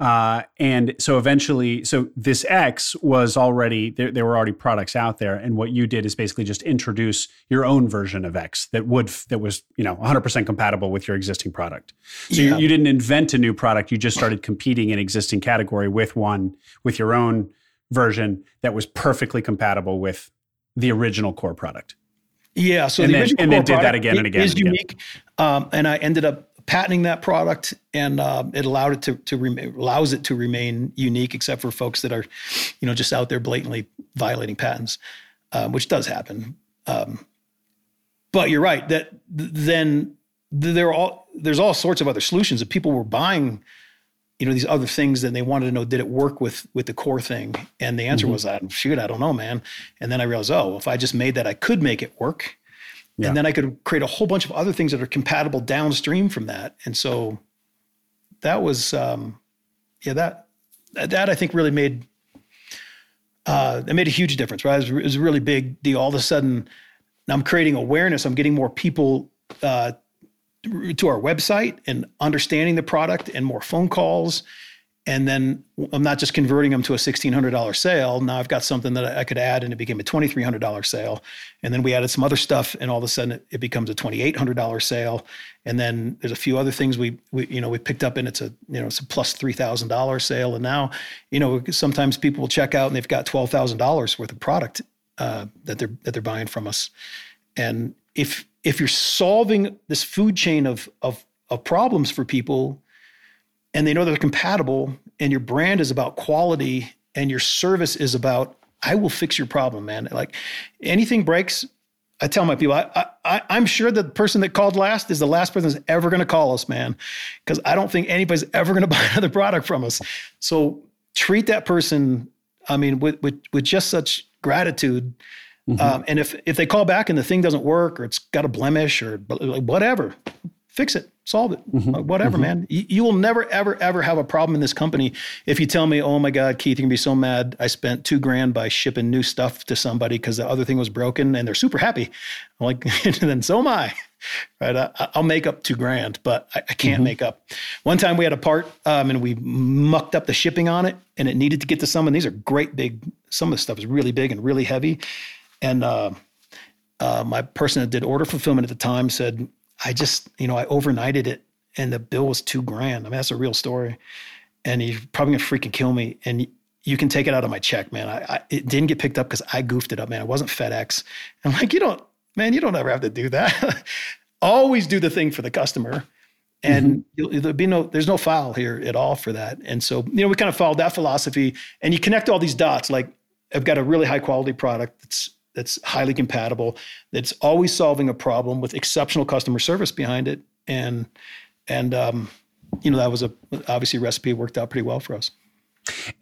Uh, and so eventually, so this X was already there, there. were already products out there, and what you did is basically just introduce your own version of X that would that was you know 100% compatible with your existing product. So yeah. you, you didn't invent a new product; you just started competing in existing category with one with your own version that was perfectly compatible with the original core product. Yeah, so and the then, original and then did that again and again. Is and again. unique, um, and I ended up patenting that product, and uh, it allowed it to to remain, allows it to remain unique, except for folks that are, you know, just out there blatantly violating patents, um, which does happen. Um, but you're right that then there are all there's all sorts of other solutions that people were buying you know these other things and they wanted to know did it work with with the core thing and the answer mm-hmm. was that shoot i don't know man and then i realized oh if i just made that i could make it work yeah. and then i could create a whole bunch of other things that are compatible downstream from that and so that was um yeah that that i think really made uh it made a huge difference right it was, it was a really big deal all of a sudden i'm creating awareness i'm getting more people uh to our website and understanding the product and more phone calls. And then I'm not just converting them to a $1,600 sale. Now I've got something that I could add and it became a $2,300 sale. And then we added some other stuff and all of a sudden it, becomes a $2,800 sale. And then there's a few other things we, we you know, we picked up and it's a, you know, it's a plus $3,000 sale. And now, you know, sometimes people will check out and they've got $12,000 worth of product uh, that they're, that they're buying from us. And if, if you're solving this food chain of, of, of problems for people and they know they're compatible and your brand is about quality and your service is about i will fix your problem man. Like anything breaks i tell my people i, I i'm sure that the person that called last is the last person that's ever going to call us man because i don't think anybody's ever going to buy another product from us. So treat that person i mean with with, with just such gratitude. Mm-hmm. Um, and if if they call back and the thing doesn't work or it's got a blemish or whatever, fix it, solve it, mm-hmm. whatever, mm-hmm. man. You, you, will never, ever, ever have a problem in this company if you tell me, oh my God, Keith, you're gonna be so mad. I spent two grand by shipping new stuff to somebody because the other thing was broken and they're super happy. I'm like, then so am I. Right. I, will make up two grand, but I, I can't mm-hmm. make up. One time we had a part um, and we mucked up the shipping on it and it needed to get to someone. These are great big, some of the stuff is really big and really heavy. And uh, uh, my person that did order fulfillment at the time said, I just, you know, I overnighted it and the bill was two grand. I mean, that's a real story. And he's probably gonna freaking kill me. And you can take it out of my check, man. I, I it didn't get picked up because I goofed it up, man. It wasn't FedEx. I'm like, you don't, man, you don't ever have to do that. Always do the thing for the customer. And mm-hmm. there'll be no, there's no file here at all for that. And so, you know, we kind of followed that philosophy and you connect all these dots. Like I've got a really high quality product that's, that's highly compatible, that's always solving a problem with exceptional customer service behind it. And, and, um, you know, that was a obviously recipe worked out pretty well for us.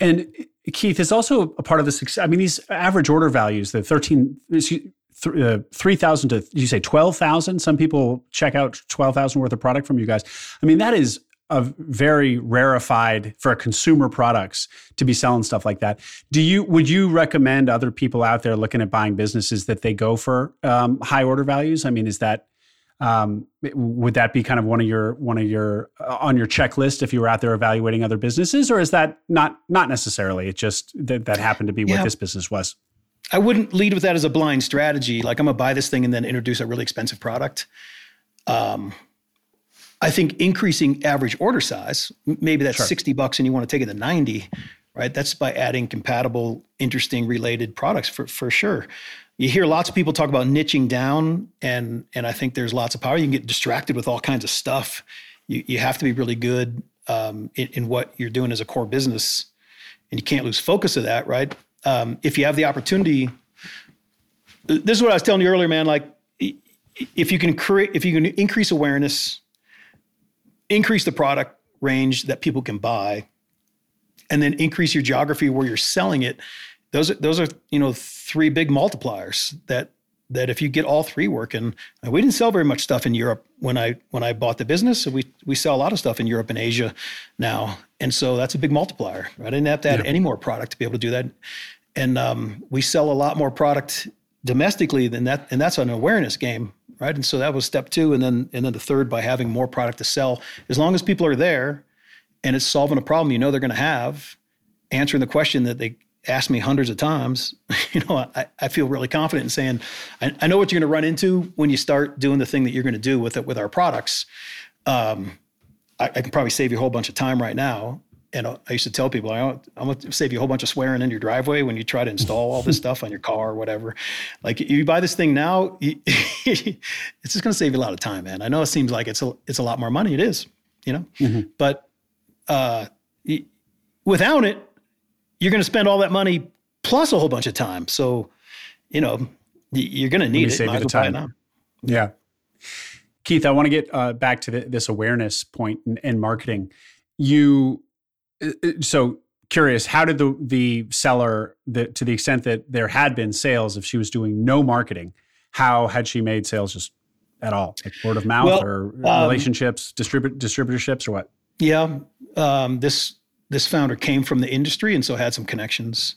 And Keith is also a part of the success. I mean, these average order values, the 13, uh, 3,000 to, you say 12,000? Some people check out 12,000 worth of product from you guys. I mean, that is a very rarefied for consumer products to be selling stuff like that. Do you, would you recommend other people out there looking at buying businesses that they go for um, high order values? I mean, is that, um, would that be kind of one of your one of your uh, on your checklist if you were out there evaluating other businesses, or is that not not necessarily? It just that that happened to be what this business was. I wouldn't lead with that as a blind strategy. Like I'm gonna buy this thing and then introduce a really expensive product. Um, I think increasing average order size, maybe that's sure. 60 bucks and you want to take it to 90, right? That's by adding compatible, interesting, related products for, for sure you hear lots of people talk about niching down and and I think there's lots of power. You can get distracted with all kinds of stuff. You you have to be really good um, in, in, what you're doing as a core business, and you can't lose focus of that, right? Um, if you have the opportunity, this is what I was telling you earlier, man. Like if you can create, if you can increase awareness, increase the product range that people can buy, and then increase your geography where you're selling it those are those are you know three big multipliers that that if you get all three working, we didn't sell very much stuff in Europe when I when I bought the business. We we sell a lot of stuff in Europe and Asia now, and so that's a big multiplier. I didn't have to add yeah. any more product to be able to do that, and um, we sell a lot more product domestically than that, and that's an awareness game, right? And so that was step two, and then and then the third by having more product to sell. As long as people are there, and it's solving a problem you know they're going to have, answering the question that they asked me hundreds of times, you know, I, I feel really confident in saying, I, I know what you're going to run into when you start doing the thing that you're going to do with it with our products. Um, I, I, can probably save you a whole bunch of time right now. And I used to tell people, I, am going to save you a whole bunch of swearing in your driveway when you try to install all this stuff on your car or whatever. Like you buy this thing now, it's just going to save you a lot of time, man. I know it seems like it's a, it's a lot more money. It is, you know, mm-hmm. but uh, without it, you're going to spend all that money plus a whole bunch of time. So, you know, you're going to need it. Save you the time. Yeah. Keith, I want to get uh, back to the, this awareness point in, in marketing. You, uh, uh, so curious, how did the the seller, the, to the extent that there had been sales, if she was doing no marketing, how had she made sales just at all, like word of mouth well, or um, relationships, distribut distributorships, or what? Yeah, um, this this founder came from the industry and so had some connections,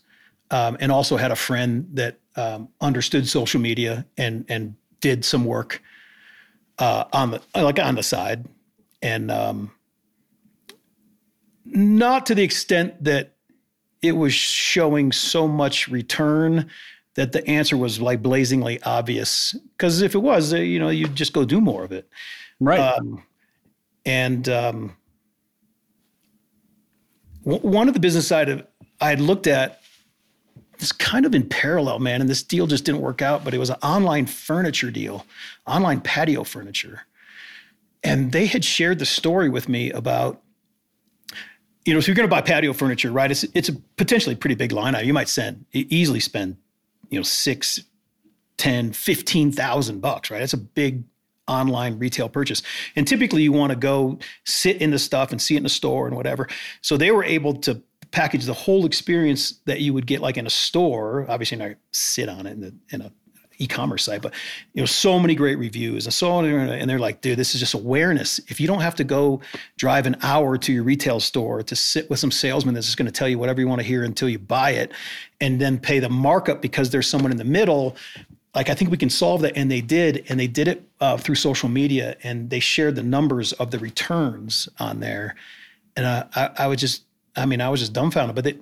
um, and also had a friend that um, understood social media and and did some work uh, on the like on the side, and um, not to the extent that it was showing so much return that the answer was like blazingly obvious. Because if it was, uh, you know, you'd just go do more of it, right? Um, and um, one of the business side of I had looked at it's kind of in parallel, man, and this deal just didn't work out, but it was an online furniture deal, online patio furniture. And they had shared the story with me about, you know, if you're going to buy patio furniture, right? It's it's a potentially pretty big line item. You might send easily spend, you know, six, ten, fifteen thousand bucks, right? That's a big online retail purchase. And typically you want to go sit in the stuff and see it in the store and whatever. So they were able to package the whole experience that you would get like in a store, obviously not sit on it in, the, in a e-commerce site, but you know, so many great reviews and so on. And they're like, dude, this is just awareness. If you don't have to go drive an hour to your retail store to sit with some salesman that's just going to tell you whatever you want to hear until you buy it and then pay the markup because there's someone in the middle like I think we can solve that, and they did, and they did it uh, through social media, and they shared the numbers of the returns on there, and uh, I, I was just, I mean, I was just dumbfounded. But they,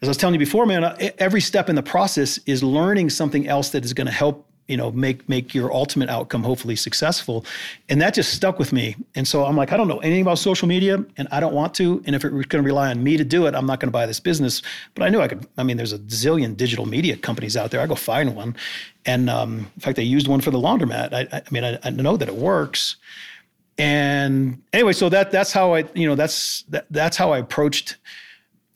as I was telling you before, man, every step in the process is learning something else that is going to help you know make make your ultimate outcome hopefully successful. And that just stuck with me. And so i'm like i don't know anything about social media and i don't want to. And if it was going to rely on me to do it i'm not going to buy this business. But i knew i could i mean there's a zillion digital media companies out there. I go find one. And um, in fact i used one for the laundromat. I, I mean I, I know that it works. And anyway so that that's how i you know that's that, that's how i approached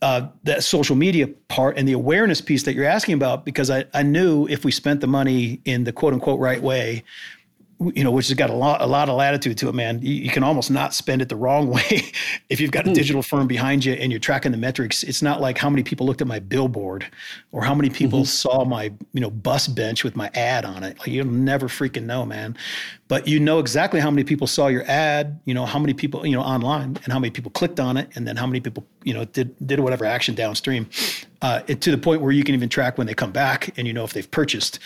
uh, that social media part and the awareness piece that you're asking about because I, I knew if we spent the money in the quote unquote right way you know, which has got a lot, a lot of latitude to it, man. You, you can almost not spend it the wrong way if you've got a hmm. digital firm behind you and you're tracking the metrics. It's not like how many people looked at my billboard or how many people mm-hmm. saw my, you know, bus bench with my ad on it. Like you'll never freaking know, man. But you know exactly how many people saw your ad, you know, how many people, you know, online and how many people clicked on it, and then how many people, you know, did did whatever action downstream, uh, it, to the point where you can even track when they come back and you know if they've purchased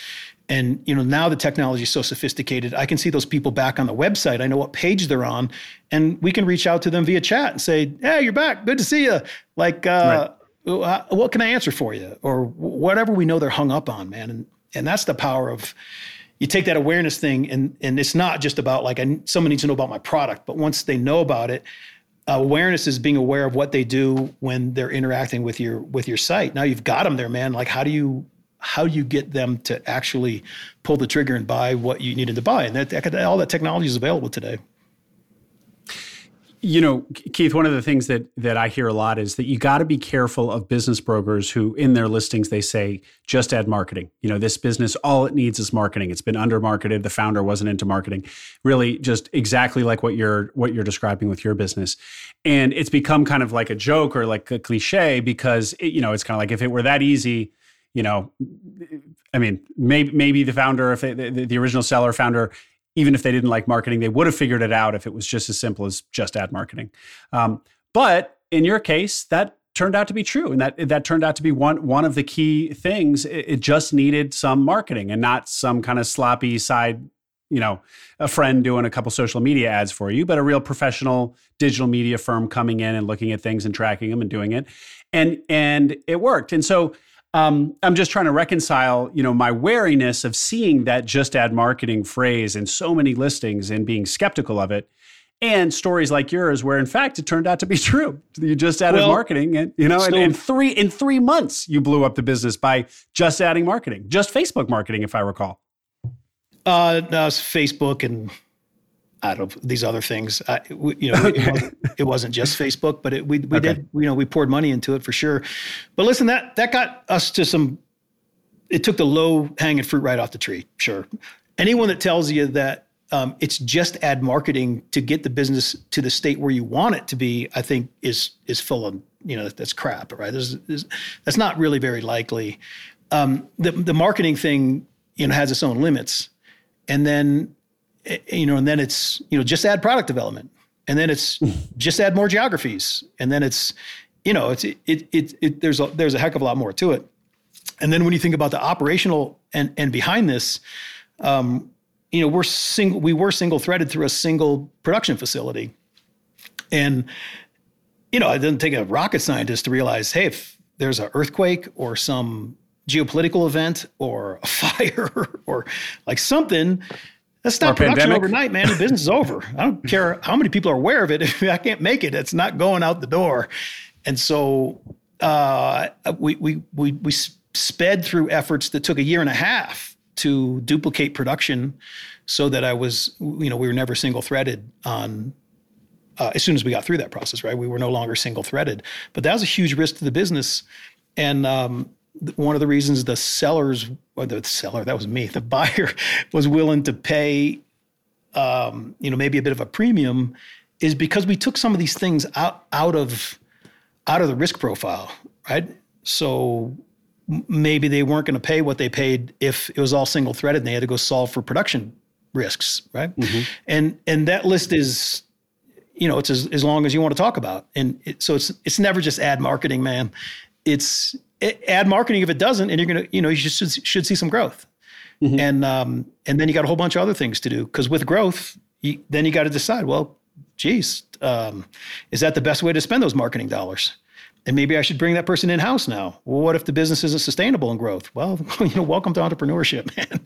and you know now the technology is so sophisticated i can see those people back on the website. I know what page they're on and we can reach out to them via chat and say hey you're back. Good to see you like uh, right. what can i answer for you or whatever we know they're hung up on man. And and that's the power of you take that awareness thing and and it's not just about like I, someone needs to know about my product but once they know about it uh, awareness is being aware of what they do when they're interacting with your with your site. Now you've got them there man. Like how do you how do you get them to actually pull the trigger and buy what you needed to buy? And that, that all that technology is available today. You know, Keith, one of the things that that I hear a lot is that you got to be careful of business brokers who in their listings they say just add marketing. You know, this business all it needs is marketing. It's been under marketed. The founder wasn't into marketing. Really just exactly like what you're what you're describing with your business. And it's become kind of like a joke or like a cliche because it, you know, it's kind of like if it were that easy, you know, I mean, maybe maybe the founder, if they, the, the original seller founder, even if they didn't like marketing, they would have figured it out if it was just as simple as just add marketing. Um, but in your case, that turned out to be true, and that that turned out to be one one of the key things. It, it just needed some marketing and not some kind of sloppy side. You know, a friend doing a couple social media ads for you, but a real professional digital media firm coming in and looking at things and tracking them and doing it, and and it worked. And so um, I'm just trying to reconcile, you know, my wariness of seeing that just add marketing phrase in so many listings and being skeptical of it, and stories like yours where in fact it turned out to be true. You just added well, marketing, and you know, so, in three in three months you blew up the business by just adding marketing, just Facebook marketing, if I recall. Uh, no, it's Facebook and out of these other things. I, we, you know, it, wasn't, it, wasn't, just Facebook, but it, we we okay. did you know we poured money into it for sure. But listen, that that got us to some. It took the low hanging fruit right off the tree. Sure, anyone that tells you that um, it's just add marketing to get the business to the state where you want it to be, I think is is full of you know that's crap, right? There's, there's, that's not really very likely. Um, the the marketing thing you know has its own limits, and then Eh, eh, you know, and then it's, you know, just add product development. And then it's hmm. just add more geographies. And then it's, you know, it's, it, it, it, there's a, there's a heck of a lot more to it. And then when you think about the operational and, and behind this, um, you know, we're single, we were single threaded through a single production facility. And, you know, it doesn't take a rocket scientist to realize, hey, if there's an earthquake or some geopolitical event or a fire or like something, that's not production pandemic. overnight, man. The business is over. I don't care how many people are aware of it. If I can't make it, it's not going out the door. And so uh, we, we, we, we sped through efforts that took a year and a half to duplicate production so that I was, you know, we were never single threaded on uh, as soon as we got through that process, right? We were no longer single threaded. But that was a huge risk to the business. And um, one of the reasons the sellers, or the seller, that was me, the buyer was willing to pay, um, you know, maybe a bit of a premium, is because we took some of these things out out of out of the risk profile, right? So maybe they weren't going to pay what they paid if it was all single threaded and they had to go solve for production risks, right? Mm-hmm. And and that list is you know, it's as, as long as you want to talk about. And it, so it's it's never just add marketing, man. It's add marketing if it doesn't, and you're gonna, you know, you should should see some growth, mm-hmm. and um, and then you got a whole bunch of other things to do because with growth, you, then you got to decide, well, geez, um, is that the best way to spend those marketing dollars? and maybe I should bring that person in house now. Well, what if the business isn't sustainable in growth? Well, you know, welcome to entrepreneurship, man.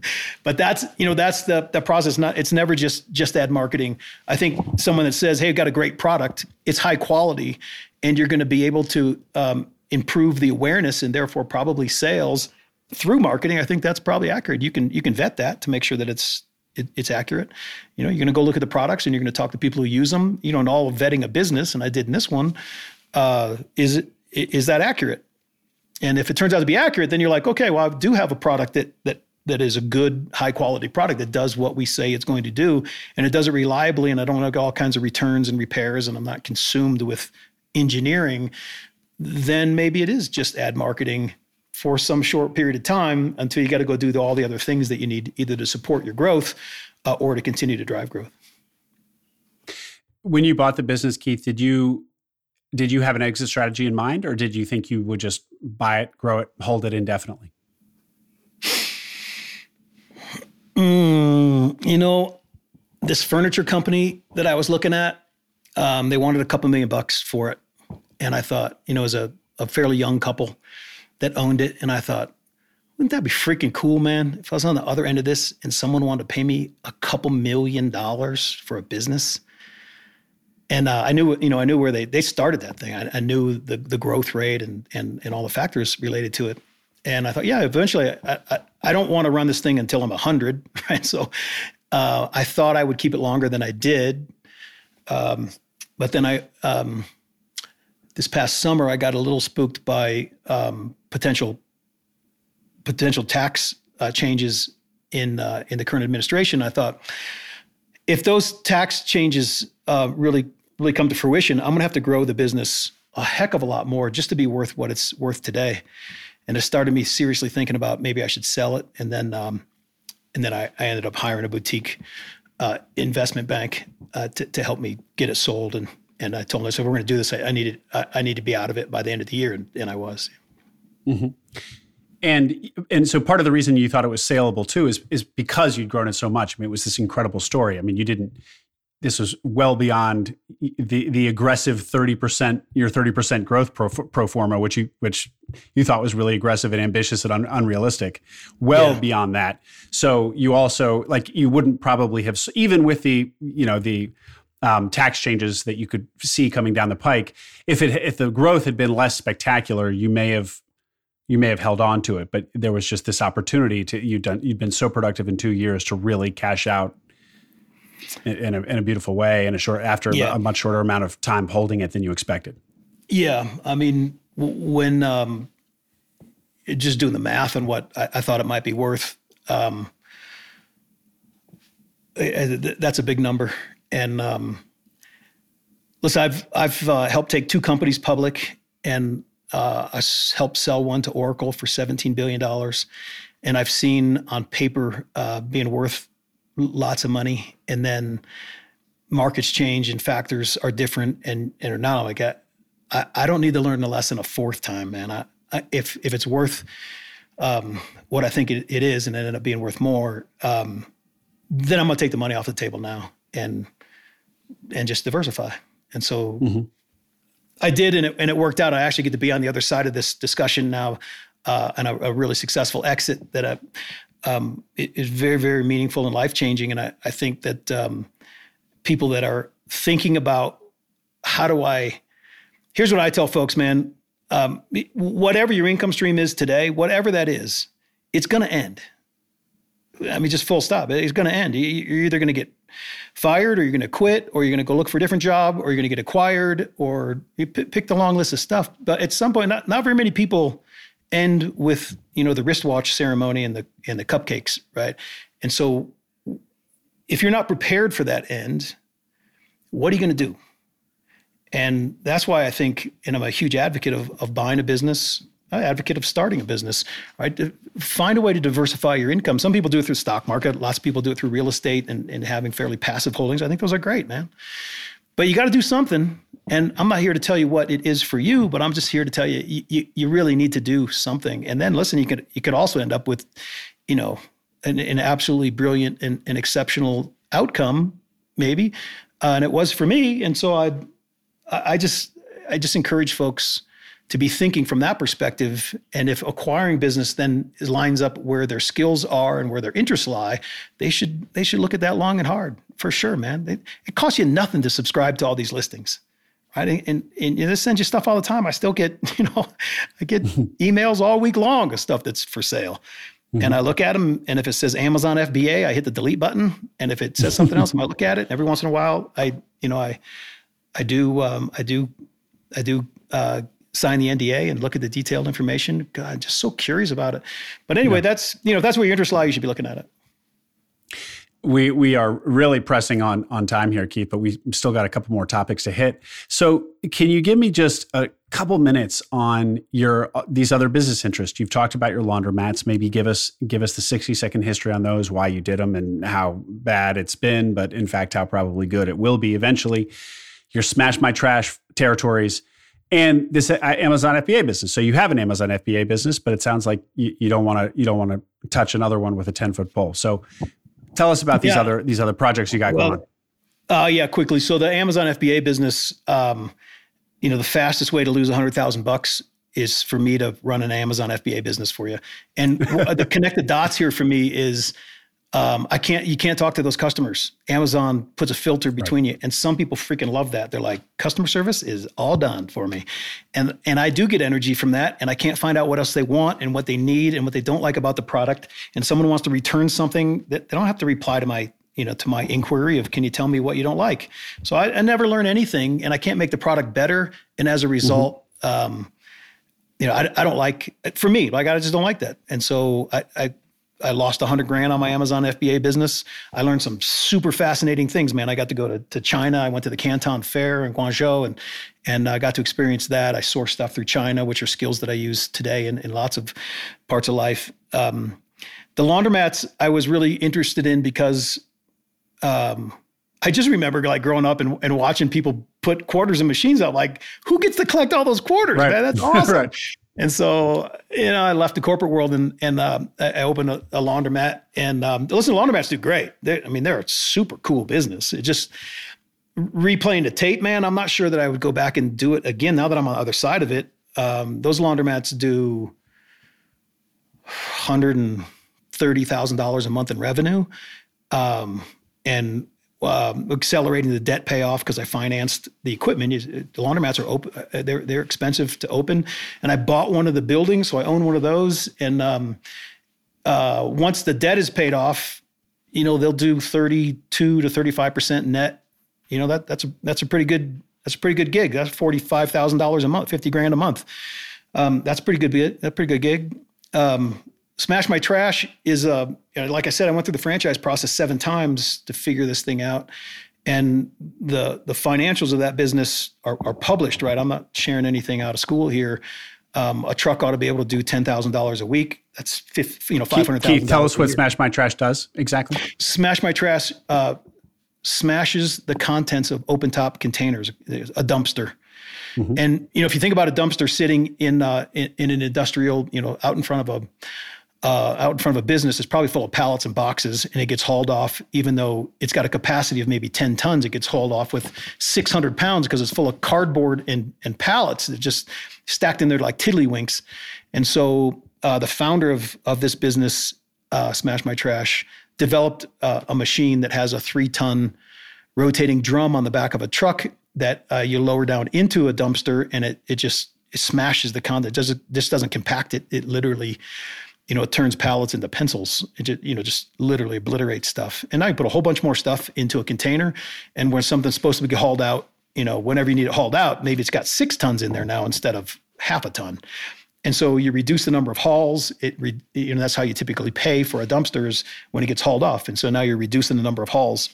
But that's you know that's the the process. Not it's never just just add marketing. I think someone that says, "Hey, I've got a great product. It's high quality, and you're going to be able to um, improve the awareness and therefore probably sales through marketing." I think that's probably accurate. You can you can vet that to make sure that it's it, it's accurate. You know, you're going to go look at the products and you're going to talk to people who use them. You know, and all vetting a business, and I did in this one uh, is it is that accurate? And if it turns out to be accurate, then you're like, okay, well, I do have a product that that that is a good, high quality product that does what we say it's going to do, and it does it reliably, and I don't have all kinds of returns and repairs, and I'm not consumed with engineering. Then maybe it is just add marketing for some short period of time until you got to go do all the other things that you need either to support your growth uh, or to continue to drive growth. When you bought the business, Keith, did you did you have an exit strategy in mind, or did you think you would just buy it, grow it, hold it indefinitely? Mm, you know, this furniture company that I was looking at, um, they wanted a couple million bucks for it, and I thought, you know, as a, a fairly young couple that owned it, and I thought, wouldn't that be freaking cool, man? If I was on the other end of this and someone wanted to pay me a couple million dollars for a business and uh, I knew, you know, I knew where they they started that thing. I, I, knew the the growth rate and and and all the factors related to it. And I thought, yeah, eventually, I I, I don't want to run this thing until I'm hundred, right? So uh, I thought I would keep it longer than I did. Um, but then I um, this past summer I got a little spooked by um, potential potential tax uh, changes in uh, in the current administration. I thought if those tax changes uh, really really come to fruition, I'm going to have to grow the business a heck of a lot more just to be worth what it's worth today. And it started me seriously thinking about maybe I should sell it. And then, um, and then I, I, ended up hiring a boutique uh, investment bank uh, to, to help me get it sold. And and I told him, I said, we're going to do this. I, I needed, I, I, need to be out of it by the end of the year, and, and I was. Mm-hmm. And and so part of the reason you thought it was saleable too is is because you'd grown it so much. I mean, it was this incredible story. I mean, you didn't this was well beyond the the aggressive 30% your 30% growth pro, pro forma which you which you thought was really aggressive and ambitious and un, unrealistic well yeah. beyond that so you also like you wouldn't probably have even with the you know the um, tax changes that you could see coming down the pike if it if the growth had been less spectacular you may have you may have held on to it but there was just this opportunity to you've done you've been so productive in two years to really cash out in a, in a beautiful way in a short after yeah. a, much shorter amount of time holding it than you expected. Yeah, I mean, when um, just doing the math and what I, I thought it might be worth, um, that's a big number. And um, listen, I've I've uh, helped take two companies public, and uh, I helped sell one to Oracle for seventeen billion dollars, and I've seen on paper uh, being worth lots of money, and then markets change and factors are different and, and are not like I, I, I don't need to learn the lesson a fourth time, man. I, I if if it's worth um, what I think it, it is, and it ended up being worth more, um, then I'm gonna take the money off the table now. And and just diversify. And so mm-hmm. I did, and it, and it worked out. I actually get to be on the other side of this discussion now, uh, and a, a, really successful exit that I, um, is very, very meaningful and life changing. And I, I think that um, people that are thinking about how do I, here's what I tell folks, man. Um, whatever your income stream is today, whatever that is, it's going to end. I mean, just full stop. It's going to end. You're either going to get fired, or you're going to quit, or you're going to go look for a different job, or you're going to get acquired, or you pick the long list of stuff. But at some point, not, not very many people end with you know the wristwatch ceremony and the and the cupcakes, right? And so, if you're not prepared for that end, what are you going to do? And that's why I think, and I'm a huge advocate of, of buying a business, advocate of starting a business, right? Find a way to diversify your income. Some people do it through stock market. Lots of people do it through real estate and, and having fairly passive holdings. I think those are great, man. But you got to do something. And I'm not here to tell you what it is for you, but I'm just here to tell you, you, you, really need to do something. And then listen, you could, you could also end up with, you know, an, an absolutely brilliant and, and exceptional outcome, maybe. Uh, and it was for me. And so I, I just, I just encourage folks to be thinking from that perspective. And if acquiring business then lines up where their skills are and where their interests lie, they should they should look at that long and hard for sure, man. It, it costs you nothing to subscribe to all these listings. Right. And, and, and they send you stuff all the time. I still get, you know, I get emails all week long of stuff that's for sale. Mm-hmm. And I look at them, and if it says Amazon FBA, I hit the delete button. And if it says something else, I might look at it. Every once in a while, I, you know, I, I do, um, I do, I do uh, sign the NDA and look at the detailed information. God, I'm just so curious about it. But anyway, yeah. that's you know, if that's where your interest lies, you should be looking at it. We we are really pressing on on time here, Keith, but we still got a couple more topics to hit. So, can you give me just a couple minutes on your uh, these other business interests? You've talked about your laundromats. Maybe give us give us the sixty second history on those, why you did them, and how bad it's been, but in fact, how probably good it will be eventually. Your smash my trash territories and this uh, Amazon FBA business. So you have an Amazon FBA business, but it sounds like you, you don't want to you don't want to touch another one with a ten foot pole. So Tell us about these yeah. other these other projects you got well, going on. Uh, yeah, quickly. So the Amazon FBA business, um, you know, the fastest way to lose a hundred thousand bucks is for me to run an Amazon FBA business for you. And the connected dots here for me is um, I can't you can't talk to those customers. Amazon puts a filter between right. you, and some people freaking love that. They're like, customer service is all done for me, and and I do get energy from that, and I can't find out what else they want and what they need and what they don't like about the product. And someone wants to return something that they don't have to reply to my you know to my inquiry of can you tell me what you don't like. So I, I never learn anything, and I can't make the product better, and as a result. Mm-hmm. Um, you know, I, I don't like for me, like I just don't like that. And so I, I I lost hundred grand on my Amazon FBA business. I learned some super fascinating things, man. I got to go to, to China. I went to the Canton Fair in Guangzhou and and I got to experience that. I sourced stuff through China, which are skills that I use today in, in lots of parts of life. Um, the laundromats I was really interested in because um, I just remember like growing up and, and watching people put quarters in machines out. Like, who gets to collect all those quarters, right. man? That's awesome. right. And so, you know, I left the corporate world and and um, I opened a, a laundromat. And um, listen, laundromats do great. They're, I mean, they're a super cool business. It just replaying the tape, man. I'm not sure that I would go back and do it again now that I'm on the other side of it. Um, those laundromats do hundred and thirty thousand dollars a month in revenue, um, and um, accelerating the debt payoff because I financed the equipment. The laundromats are open; uh, they're they're expensive to open, and I bought one of the buildings, so I own one of those. And um, uh, once the debt is paid off, you know they'll do thirty-two to thirty-five percent net. You know that that's a that's a pretty good that's a pretty good gig. That's forty-five thousand dollars a month, fifty grand a month. Um, that's pretty good. That's pretty good gig. Um, Smash My Trash is a, like I said, I went through the franchise process seven times to figure this thing out. And the the financials of that business are, are published, right? I'm not sharing anything out of school here. Um, a truck ought to be able to do ten thousand dollars a week. That's 50, you know five hundred thousand. Keith, tell us what Smash My Trash does exactly. Smash My Trash uh, smashes the contents of open top containers, a dumpster. Mm-hmm. And you know, if you think about a dumpster sitting in, uh, in, in an industrial, you know, out in front of a uh, out in front of a business is probably full of pallets and boxes and it gets hauled off even though it's got a capacity of maybe 10 tons it gets hauled off with 600 pounds because it's full of cardboard and, and pallets that just stacked in there like tiddlywinks and so uh, the founder of, of this business uh, smash my trash developed uh, a machine that has a three ton rotating drum on the back of a truck that uh, you lower down into a dumpster and it, it just it smashes the content. It doesn't, this doesn't compact it. It literally you know, it turns pallets into pencils. It just, you know, just literally obliterates stuff. And I put a whole bunch more stuff into a container. And when something's supposed to be hauled out, you know, whenever you need it hauled out, maybe it's got six tons in there now instead of half a ton. And so you reduce the number of hauls. It, re, you know, that's how you typically pay for a dumpster is when it gets hauled off. And so now you're reducing the number of hauls,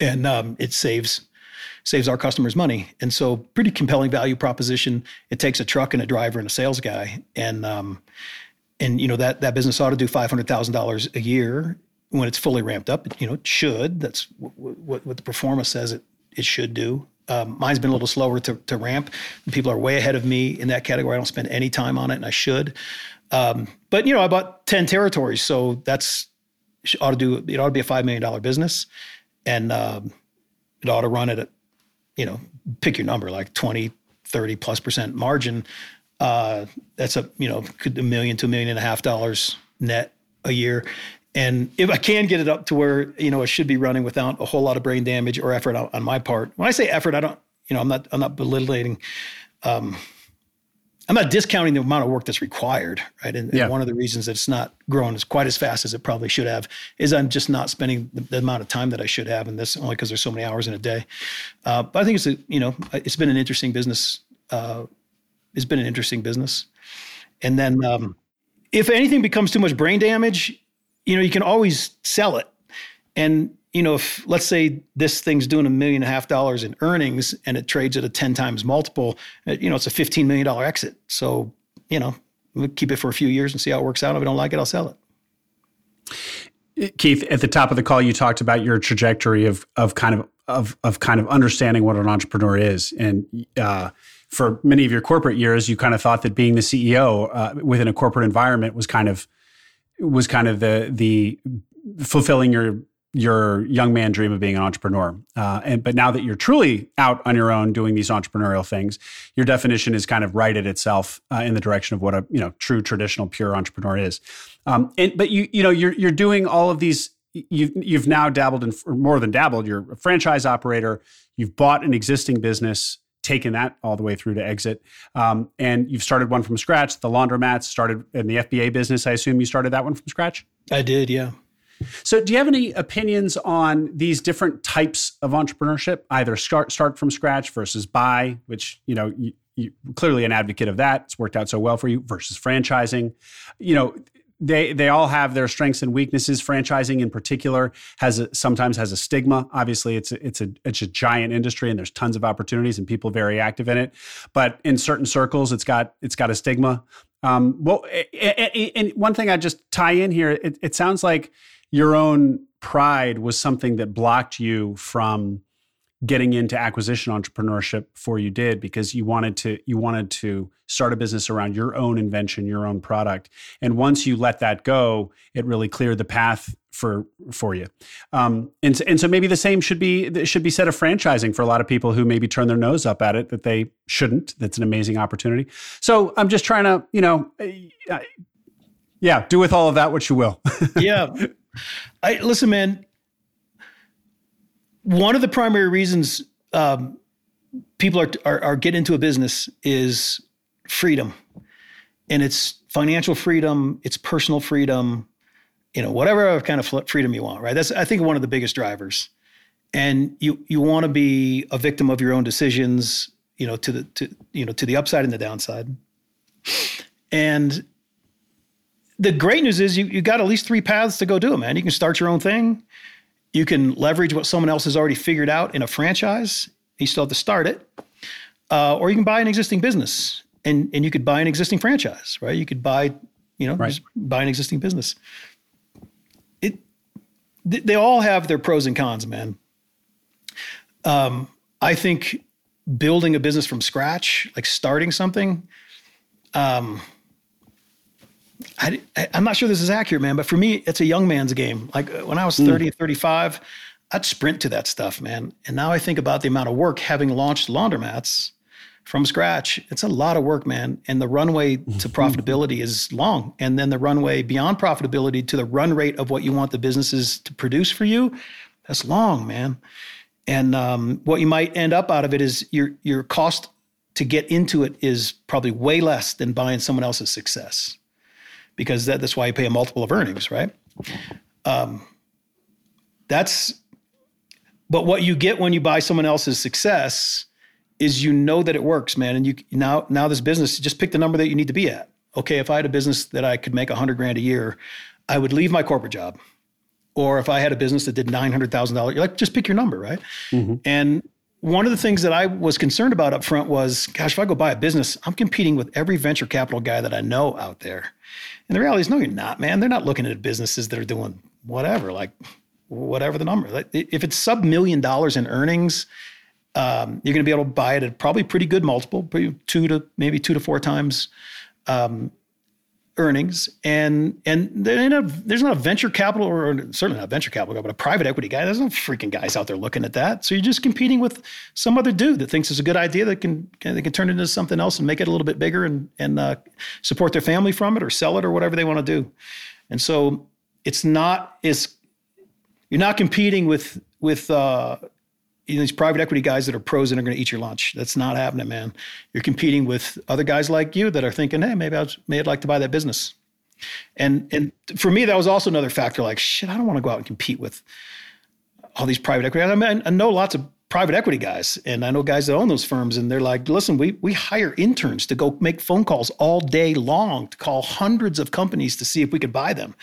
and um, it saves saves our customers money. And so, pretty compelling value proposition. It takes a truck and a driver and a sales guy, and um, and you know that that business ought to do five hundred thousand dollars a year when it's fully ramped up. You know, it should. That's what what the performance says it it should do. Um, mine's been a little slower to, to ramp. People are way ahead of me in that category. I don't spend any time on it, and I should. Um, but you know, I bought ten territories, so that's ought to do. It ought to be a five million dollar business, and um, it ought to run at a, you know, pick your number, like 20, 30 plus percent margin. Uh, that's a you know could a million to a million and a half dollars net a year. And if I can get it up to where you know it should be running without a whole lot of brain damage or effort on, on my part. When I say effort, I don't you know I'm not I'm not belittling. Um, I'm not discounting the amount of work that's required, right? And, yeah. and, one of the reasons that it's not growing as quite as fast as it probably should have is I'm just not spending the, the amount of time that I should have, and this only because there's so many hours in a day. Uh, but I think it's a you know it's been an interesting business. Uh, it's been an interesting business, and then um, if anything becomes too much brain damage, you know you can always sell it, and you know, if let's say this thing's doing a million and a half dollars in earnings and it trades at a 10 times multiple, uh, you know, it's a $15 million exit. So, you know, we'll keep it for a few years and see how it works out. If I don't like it, I'll sell it. Keith, at the top of the call, you talked about your trajectory of, of kind of, of, of kind of understanding what an entrepreneur is. And, uh, for many of your corporate years, you kind of thought that being the CEO uh, within a corporate environment was kind of, was kind of the, the fulfilling your your young man dream of being an entrepreneur. Uh, and but now that you're truly out on your own doing these entrepreneurial things, your definition is kind of righted itself uh, in the direction of what a you know true traditional pure entrepreneur is. Um, and but you you know you're you're doing all of these. You've you've now dabbled in more than dabbled. You're a franchise operator. You've bought an existing business. Taken that all the way through to exit, um, and you've started one from scratch. The laundromats started in the FBA business. I assume you started that one from scratch. I did, yeah. So, do you have any opinions on these different types of entrepreneurship, either start start from scratch versus buy, which you know you, you clearly an advocate of that. It's worked out so well for you versus franchising. You know, they they all have their strengths and weaknesses. Franchising, in particular, has a, sometimes has a stigma. Obviously, it's a, it's a it's a giant industry, and there's tons of opportunities, and people very active in it. But in certain circles, it's got it's got a stigma. Um, well, and one thing I just tie in here, it, it sounds like your own pride was something that blocked you from getting into acquisition entrepreneurship before you did because you wanted to you wanted to start a business around your own invention your own product. And once you let that go it really cleared the path for for you. Um, and, and so maybe the same should be should be said of franchising for a lot of people who maybe turn their nose up at it that they shouldn't. That's an amazing opportunity. So i'm just trying to you know yeah do with all of that what you will. Yeah. I listen, man. One of the primary reasons um, people are, are are get into a business is freedom, and it's financial freedom, it's personal freedom, you know, whatever kind of freedom you want, right? That's I think one of the biggest drivers. And you you want to be a victim of your own decisions, you know, to the to you know to the upside and the downside. And the great news is you you got at least three paths to go do it, man. You can start your own thing. You can leverage what someone else has already figured out in a franchise. You still have to start it, uh, or you can buy an existing business, and and you could buy an existing franchise, right? You could buy, you know, right. just buy an existing business. It they all have their pros and cons, man. Um, I think building a business from scratch, like starting something, um, I, am not sure this is accurate, man, but for me, it's a young man's game. Like uh, when I was hmm. 30, mm. 35, I'd sprint to that stuff, man. And now I think about the amount of work having launched laundromats from scratch. It's a lot of work, man. And the runway to profitability is long. And then the runway beyond profitability to the run rate of what you want the businesses to produce for you, that's long, man. And um, what you might end up out of it is your your cost to get into it is probably way less than buying someone else's success because that, that's why you pay a multiple of earnings, right? Um, that's, but what you get when you buy someone else's success is you know that it works, man. And you now now this business, just pick the number that you need to be at. Okay, if I had a business that I could make a hundred grand a year, I would leave my corporate job. Or if I had a business that did nine hundred thousand dollars, you're like just pick your number, right? Mm-hmm. And one of the things that I was concerned about up front was, gosh, if I go buy a business, I'm competing with every venture capital guy that I know out there. And the reality is, no, you're not, man. They're not looking at businesses that are doing whatever, like whatever the number. Like, if it's sub million dollars in earnings, um, you're going to be able to buy it at probably pretty good multiple, two to maybe two to four times um, earnings, and and there's not a venture capital or certainly not venture capital, guy, but a private equity guy. There's no freaking guys out there looking at that. So you're just competing with some other dude that thinks it's a good idea that can they can turn it into something else and make it a little bit bigger and and uh, support their family from it or sell it or whatever they want to do. And so it's not is you're not competing with with uh, you know, these private equity guys that are pros and are going to eat your lunch. That's not happening, man. You're competing with other guys like you that are thinking, hey, maybe I was, may I'd like to buy that business. And and for me, that was also another factor. Like, shit, I don't want to go out and compete with all these private equity. I mean, I know lots of private equity guys and i know guys that own those firms and they're like listen we, we hire interns to go make phone calls all day long to call hundreds of companies to see if we could buy them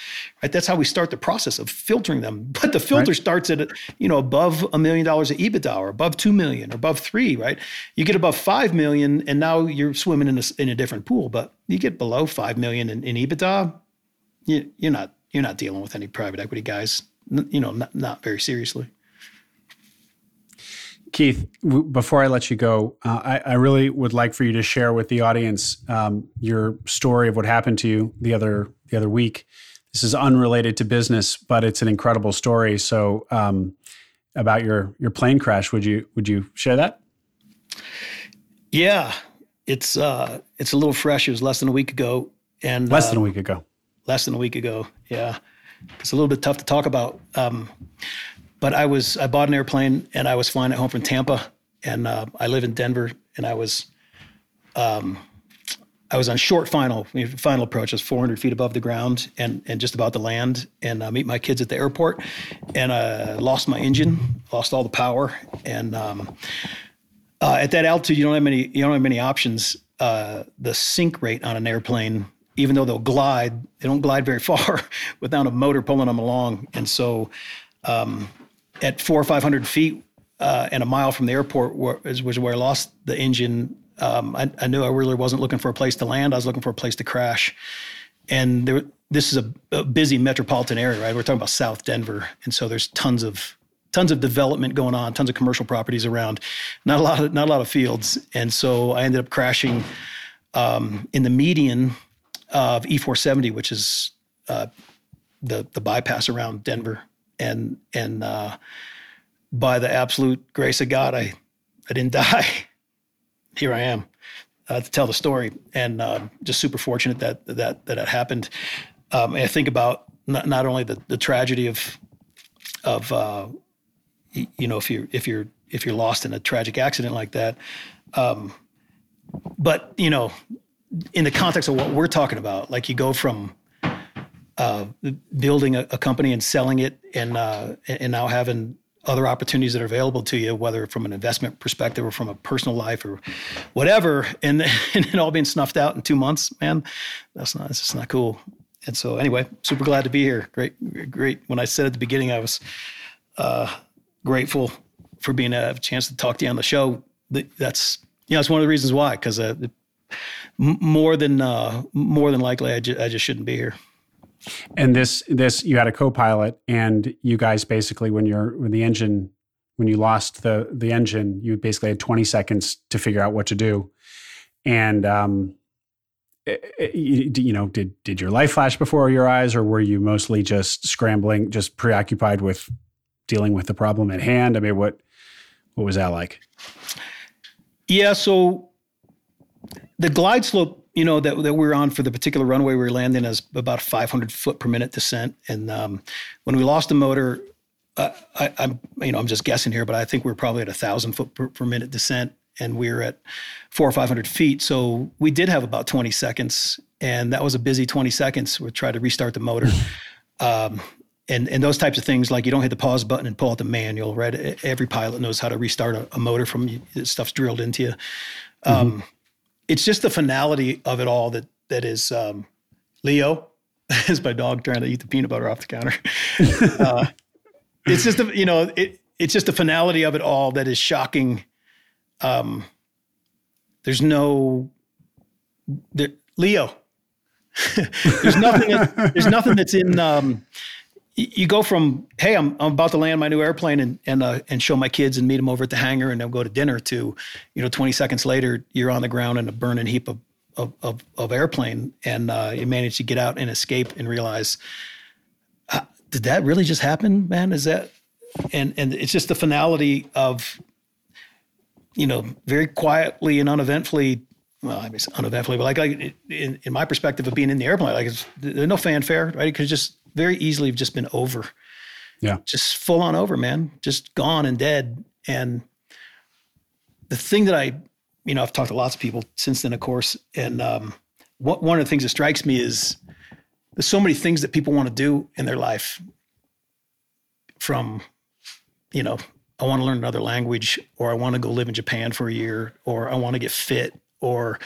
right? That's how we start the process of filtering them. But the filter right. starts at you know above a million dollars of ebitda or above two million or above three right? You get above five million and now you're swimming in a, in a different pool but you get below five million in, in ebitda you, you're not you're not dealing with any private equity guys you know not, not very seriously Keith, w- before I let you go, uh, I, I, really would like for you to share with the audience um, your story of what happened to you the other the other week. This is unrelated to business, but it's an incredible story. So, um, about your your plane crash, would you would you share that? Yeah, it's uh, it's a little fresh. It was less than a week ago, and less uh, than a week ago. Less than a week ago. Yeah, it's a little bit tough to talk about. Um, but I was I bought an airplane and I was flying it home from Tampa, and uh, I live in Denver, and I was, um, I was on short final final approach. I was 400 feet above the ground and and just about to land and uh, meet my kids at the airport, and I lost my engine, lost all the power, and um, uh, at that altitude you don't have many you don't have many options. Uh, the sink rate on an airplane even though they'll glide, they don't glide very far without a motor pulling them along. And so um, at four or 500 feet uh, and a mile from the airport was, was where I lost the engine. Um, I, I, knew I really wasn't looking for a place to land. I was looking for a place to crash. And there, this is a, a busy metropolitan area, right? We're talking about South Denver, and so there's tons of tons of development going on, tons of commercial properties around, not a lot of not a lot of fields. And so I ended up crashing um, in the median of E470, which is uh, the the bypass around Denver and and uh, by the absolute grace of God, I I didn't die. Here I am uh, to tell the story, and uh, just super fortunate that that that it happened. Um, I think about not, not only the, the tragedy of of uh, you know if you're if you're if you're lost in a tragic accident like that, um, but you know in the context of what we're talking about, like you go from uh, building a, a, company and selling it, and uh, and now having other opportunities that are available to you, whether from an investment perspective or from a personal life or whatever, and and it all being snuffed out in two months, man, that's not that's just not cool. And so, anyway, super glad to be here. Great, great. When I said at the beginning, I was uh, grateful for being a chance to talk to you on the show. That's you know, it's one of the reasons why, because uh, more than uh, more than likely, I, ju- I just shouldn't be here. And this this you had a co-pilot, and you guys basically when you're when the engine when you lost the the engine, you basically had 20 seconds to figure out what to do. And um, eh, eh, you know, did did your life flash before your eyes, or were you mostly just scrambling, just preoccupied with dealing with the problem at hand? I mean, what what was that like? Yeah, so the glide slope you know that that we are on for the particular runway we were landing is about 500 foot per minute descent. And um, when we lost the motor, uh, I, am you know I'm just guessing here, but I think we are probably at a thousand foot per, per, minute descent, and we are at four or 500 feet. So we did have about 20 seconds, and that was a busy 20 seconds. We tried to restart the motor. Um, and and those types of things like you don't hit the pause button and pull out the manual right every pilot knows how to restart a, a motor from stuff's drilled into you um, mm-hmm it's just the finality of it all that that is um, Leo is my dog trying to eat the peanut butter off the counter. uh, it's just the you know it it's just the finality of it all that is shocking. Um, there's no there, Leo. there's nothing. There's nothing that's in um, you go from hey I'm, I'm about to land my new airplane and and uh, and show my kids and meet them over at the hangar and then go to dinner to you know 20 seconds later you're on the ground in a burning heap of of, of, of airplane, and uh, you manage to get out and escape and realize, uh, did that really just happen, man? Is that and and it's just the finality of you know very quietly and uneventfully well, I mean, uneventfully, but like, like in, in my perspective of being in the airplane, like there's no fanfare, right? It could just very easily have just been over. Yeah. Just full on over, man. Just gone and dead. And the thing that I, you know, I've talked to lots of people since then, of course. And um, what, one of the things that strikes me is there's so many things that people want to do in their life from, you know, I want to learn another language, or I want to go live in Japan for a year, or I want to get fit, or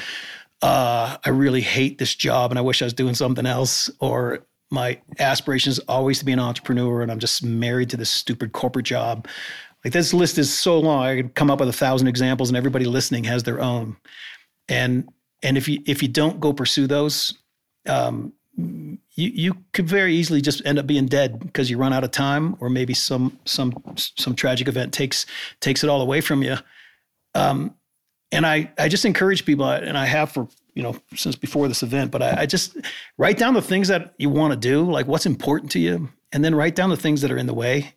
uh, I really hate this job and I wish I was doing something else, or my aspiration is always to be an entrepreneur and I'm just married to this stupid corporate job. Like this list is so long, I could come up with a thousand examples, and everybody listening has their own. And and if you if you don't go pursue those, um, you you could very easily just end up being dead because you run out of time, or maybe some some some tragic event takes takes it all away from you. Um, and I I just encourage people, and I have for you know since before this event, but I, I just write down the things that you want to do, like what's important to you, and then write down the things that are in the way,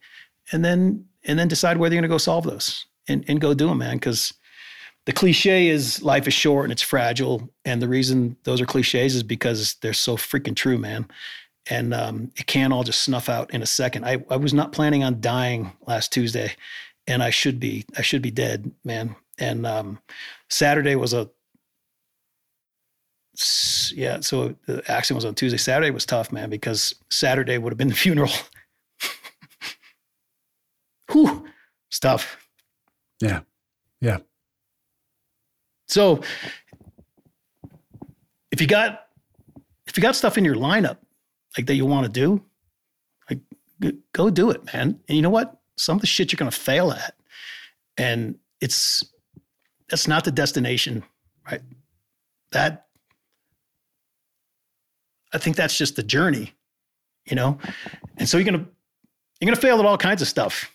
and then and then decide whether you're going to go solve those and and go do them, man, because the cliche is life is short and it's fragile. And the reason those are cliches is because they're so freaking true, man. And um, it can't all just snuff out in a second. I, I was not planning on dying last Tuesday, and I should be. I should be dead, man. And um, Saturday was a yeah. So the accident was on Tuesday. Saturday was tough, man, because Saturday would have been the funeral. Whew, stuff. Yeah, yeah. So if you got if you got stuff in your lineup like that you want to do, like go do it, man. And you know what? Some of the shit you're going to fail at, and it's that's not the destination, right? That I think that's just the journey, you know. And so you're gonna you're gonna fail at all kinds of stuff.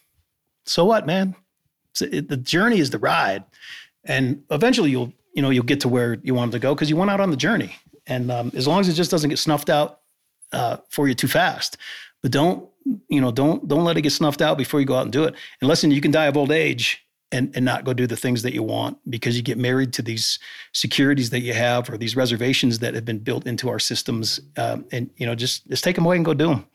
So what, man? It, the journey is the ride, and eventually you'll you know you'll get to where you wanted to go because you went out on the journey. And um, as long as it just doesn't get snuffed out uh, for you too fast, but don't you know don't don't let it get snuffed out before you go out and do it. And listen, you can die of old age and, and not go do the things that you want because you get married to these securities that you have or these reservations that have been built into our systems um, and you know just just take them away and go do them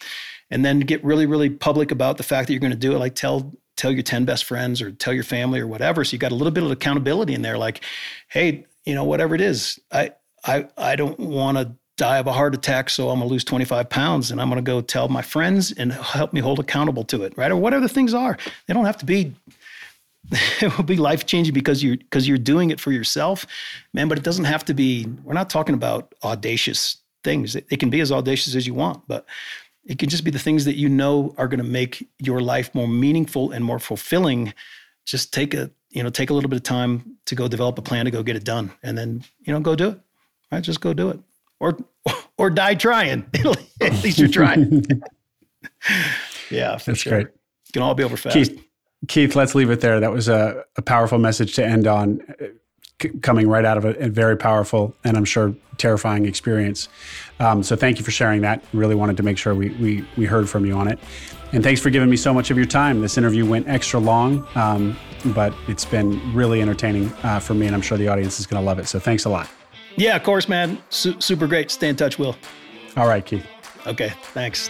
and then get really really public about the fact that you're going to do it. Like tell tell your 10 best friends or tell your family or whatever. So you got a little bit of accountability in there like hey you know whatever it is i i i don't want to die of a heart attack so i'm going to lose 25 pounds and i'm going to go tell my friends and help me hold accountable to it right? Or whatever the things are. They don't have to be it will be life changing because you're because you're doing it for yourself, man. But it doesn't have to be. We're not talking about audacious things. It, it can be as audacious as you want, but it can just be the things that you know are going to make your life more meaningful and more fulfilling. Just take a you know take a little bit of time to go develop a plan to go get it done, and then you know go do it. Right, just go do it, or or die trying. At least you're trying. yeah, that's sure. great. It can all be over fast. Keith, Keith, let's leave it there. That was a, a powerful message to end on, uh, c- coming right out of a, a, very powerful and I'm sure terrifying experience. Um, so thank you for sharing that. Really wanted to make sure we, we, we heard from you on it. And thanks for giving me so much of your time. This interview went extra long, um, but it's been really entertaining uh, for me, and I'm sure the audience is going to love it. So thanks a lot. Yeah, of course, man. Su- super great. Stay in touch, Will. All right, Keith. Okay, thanks.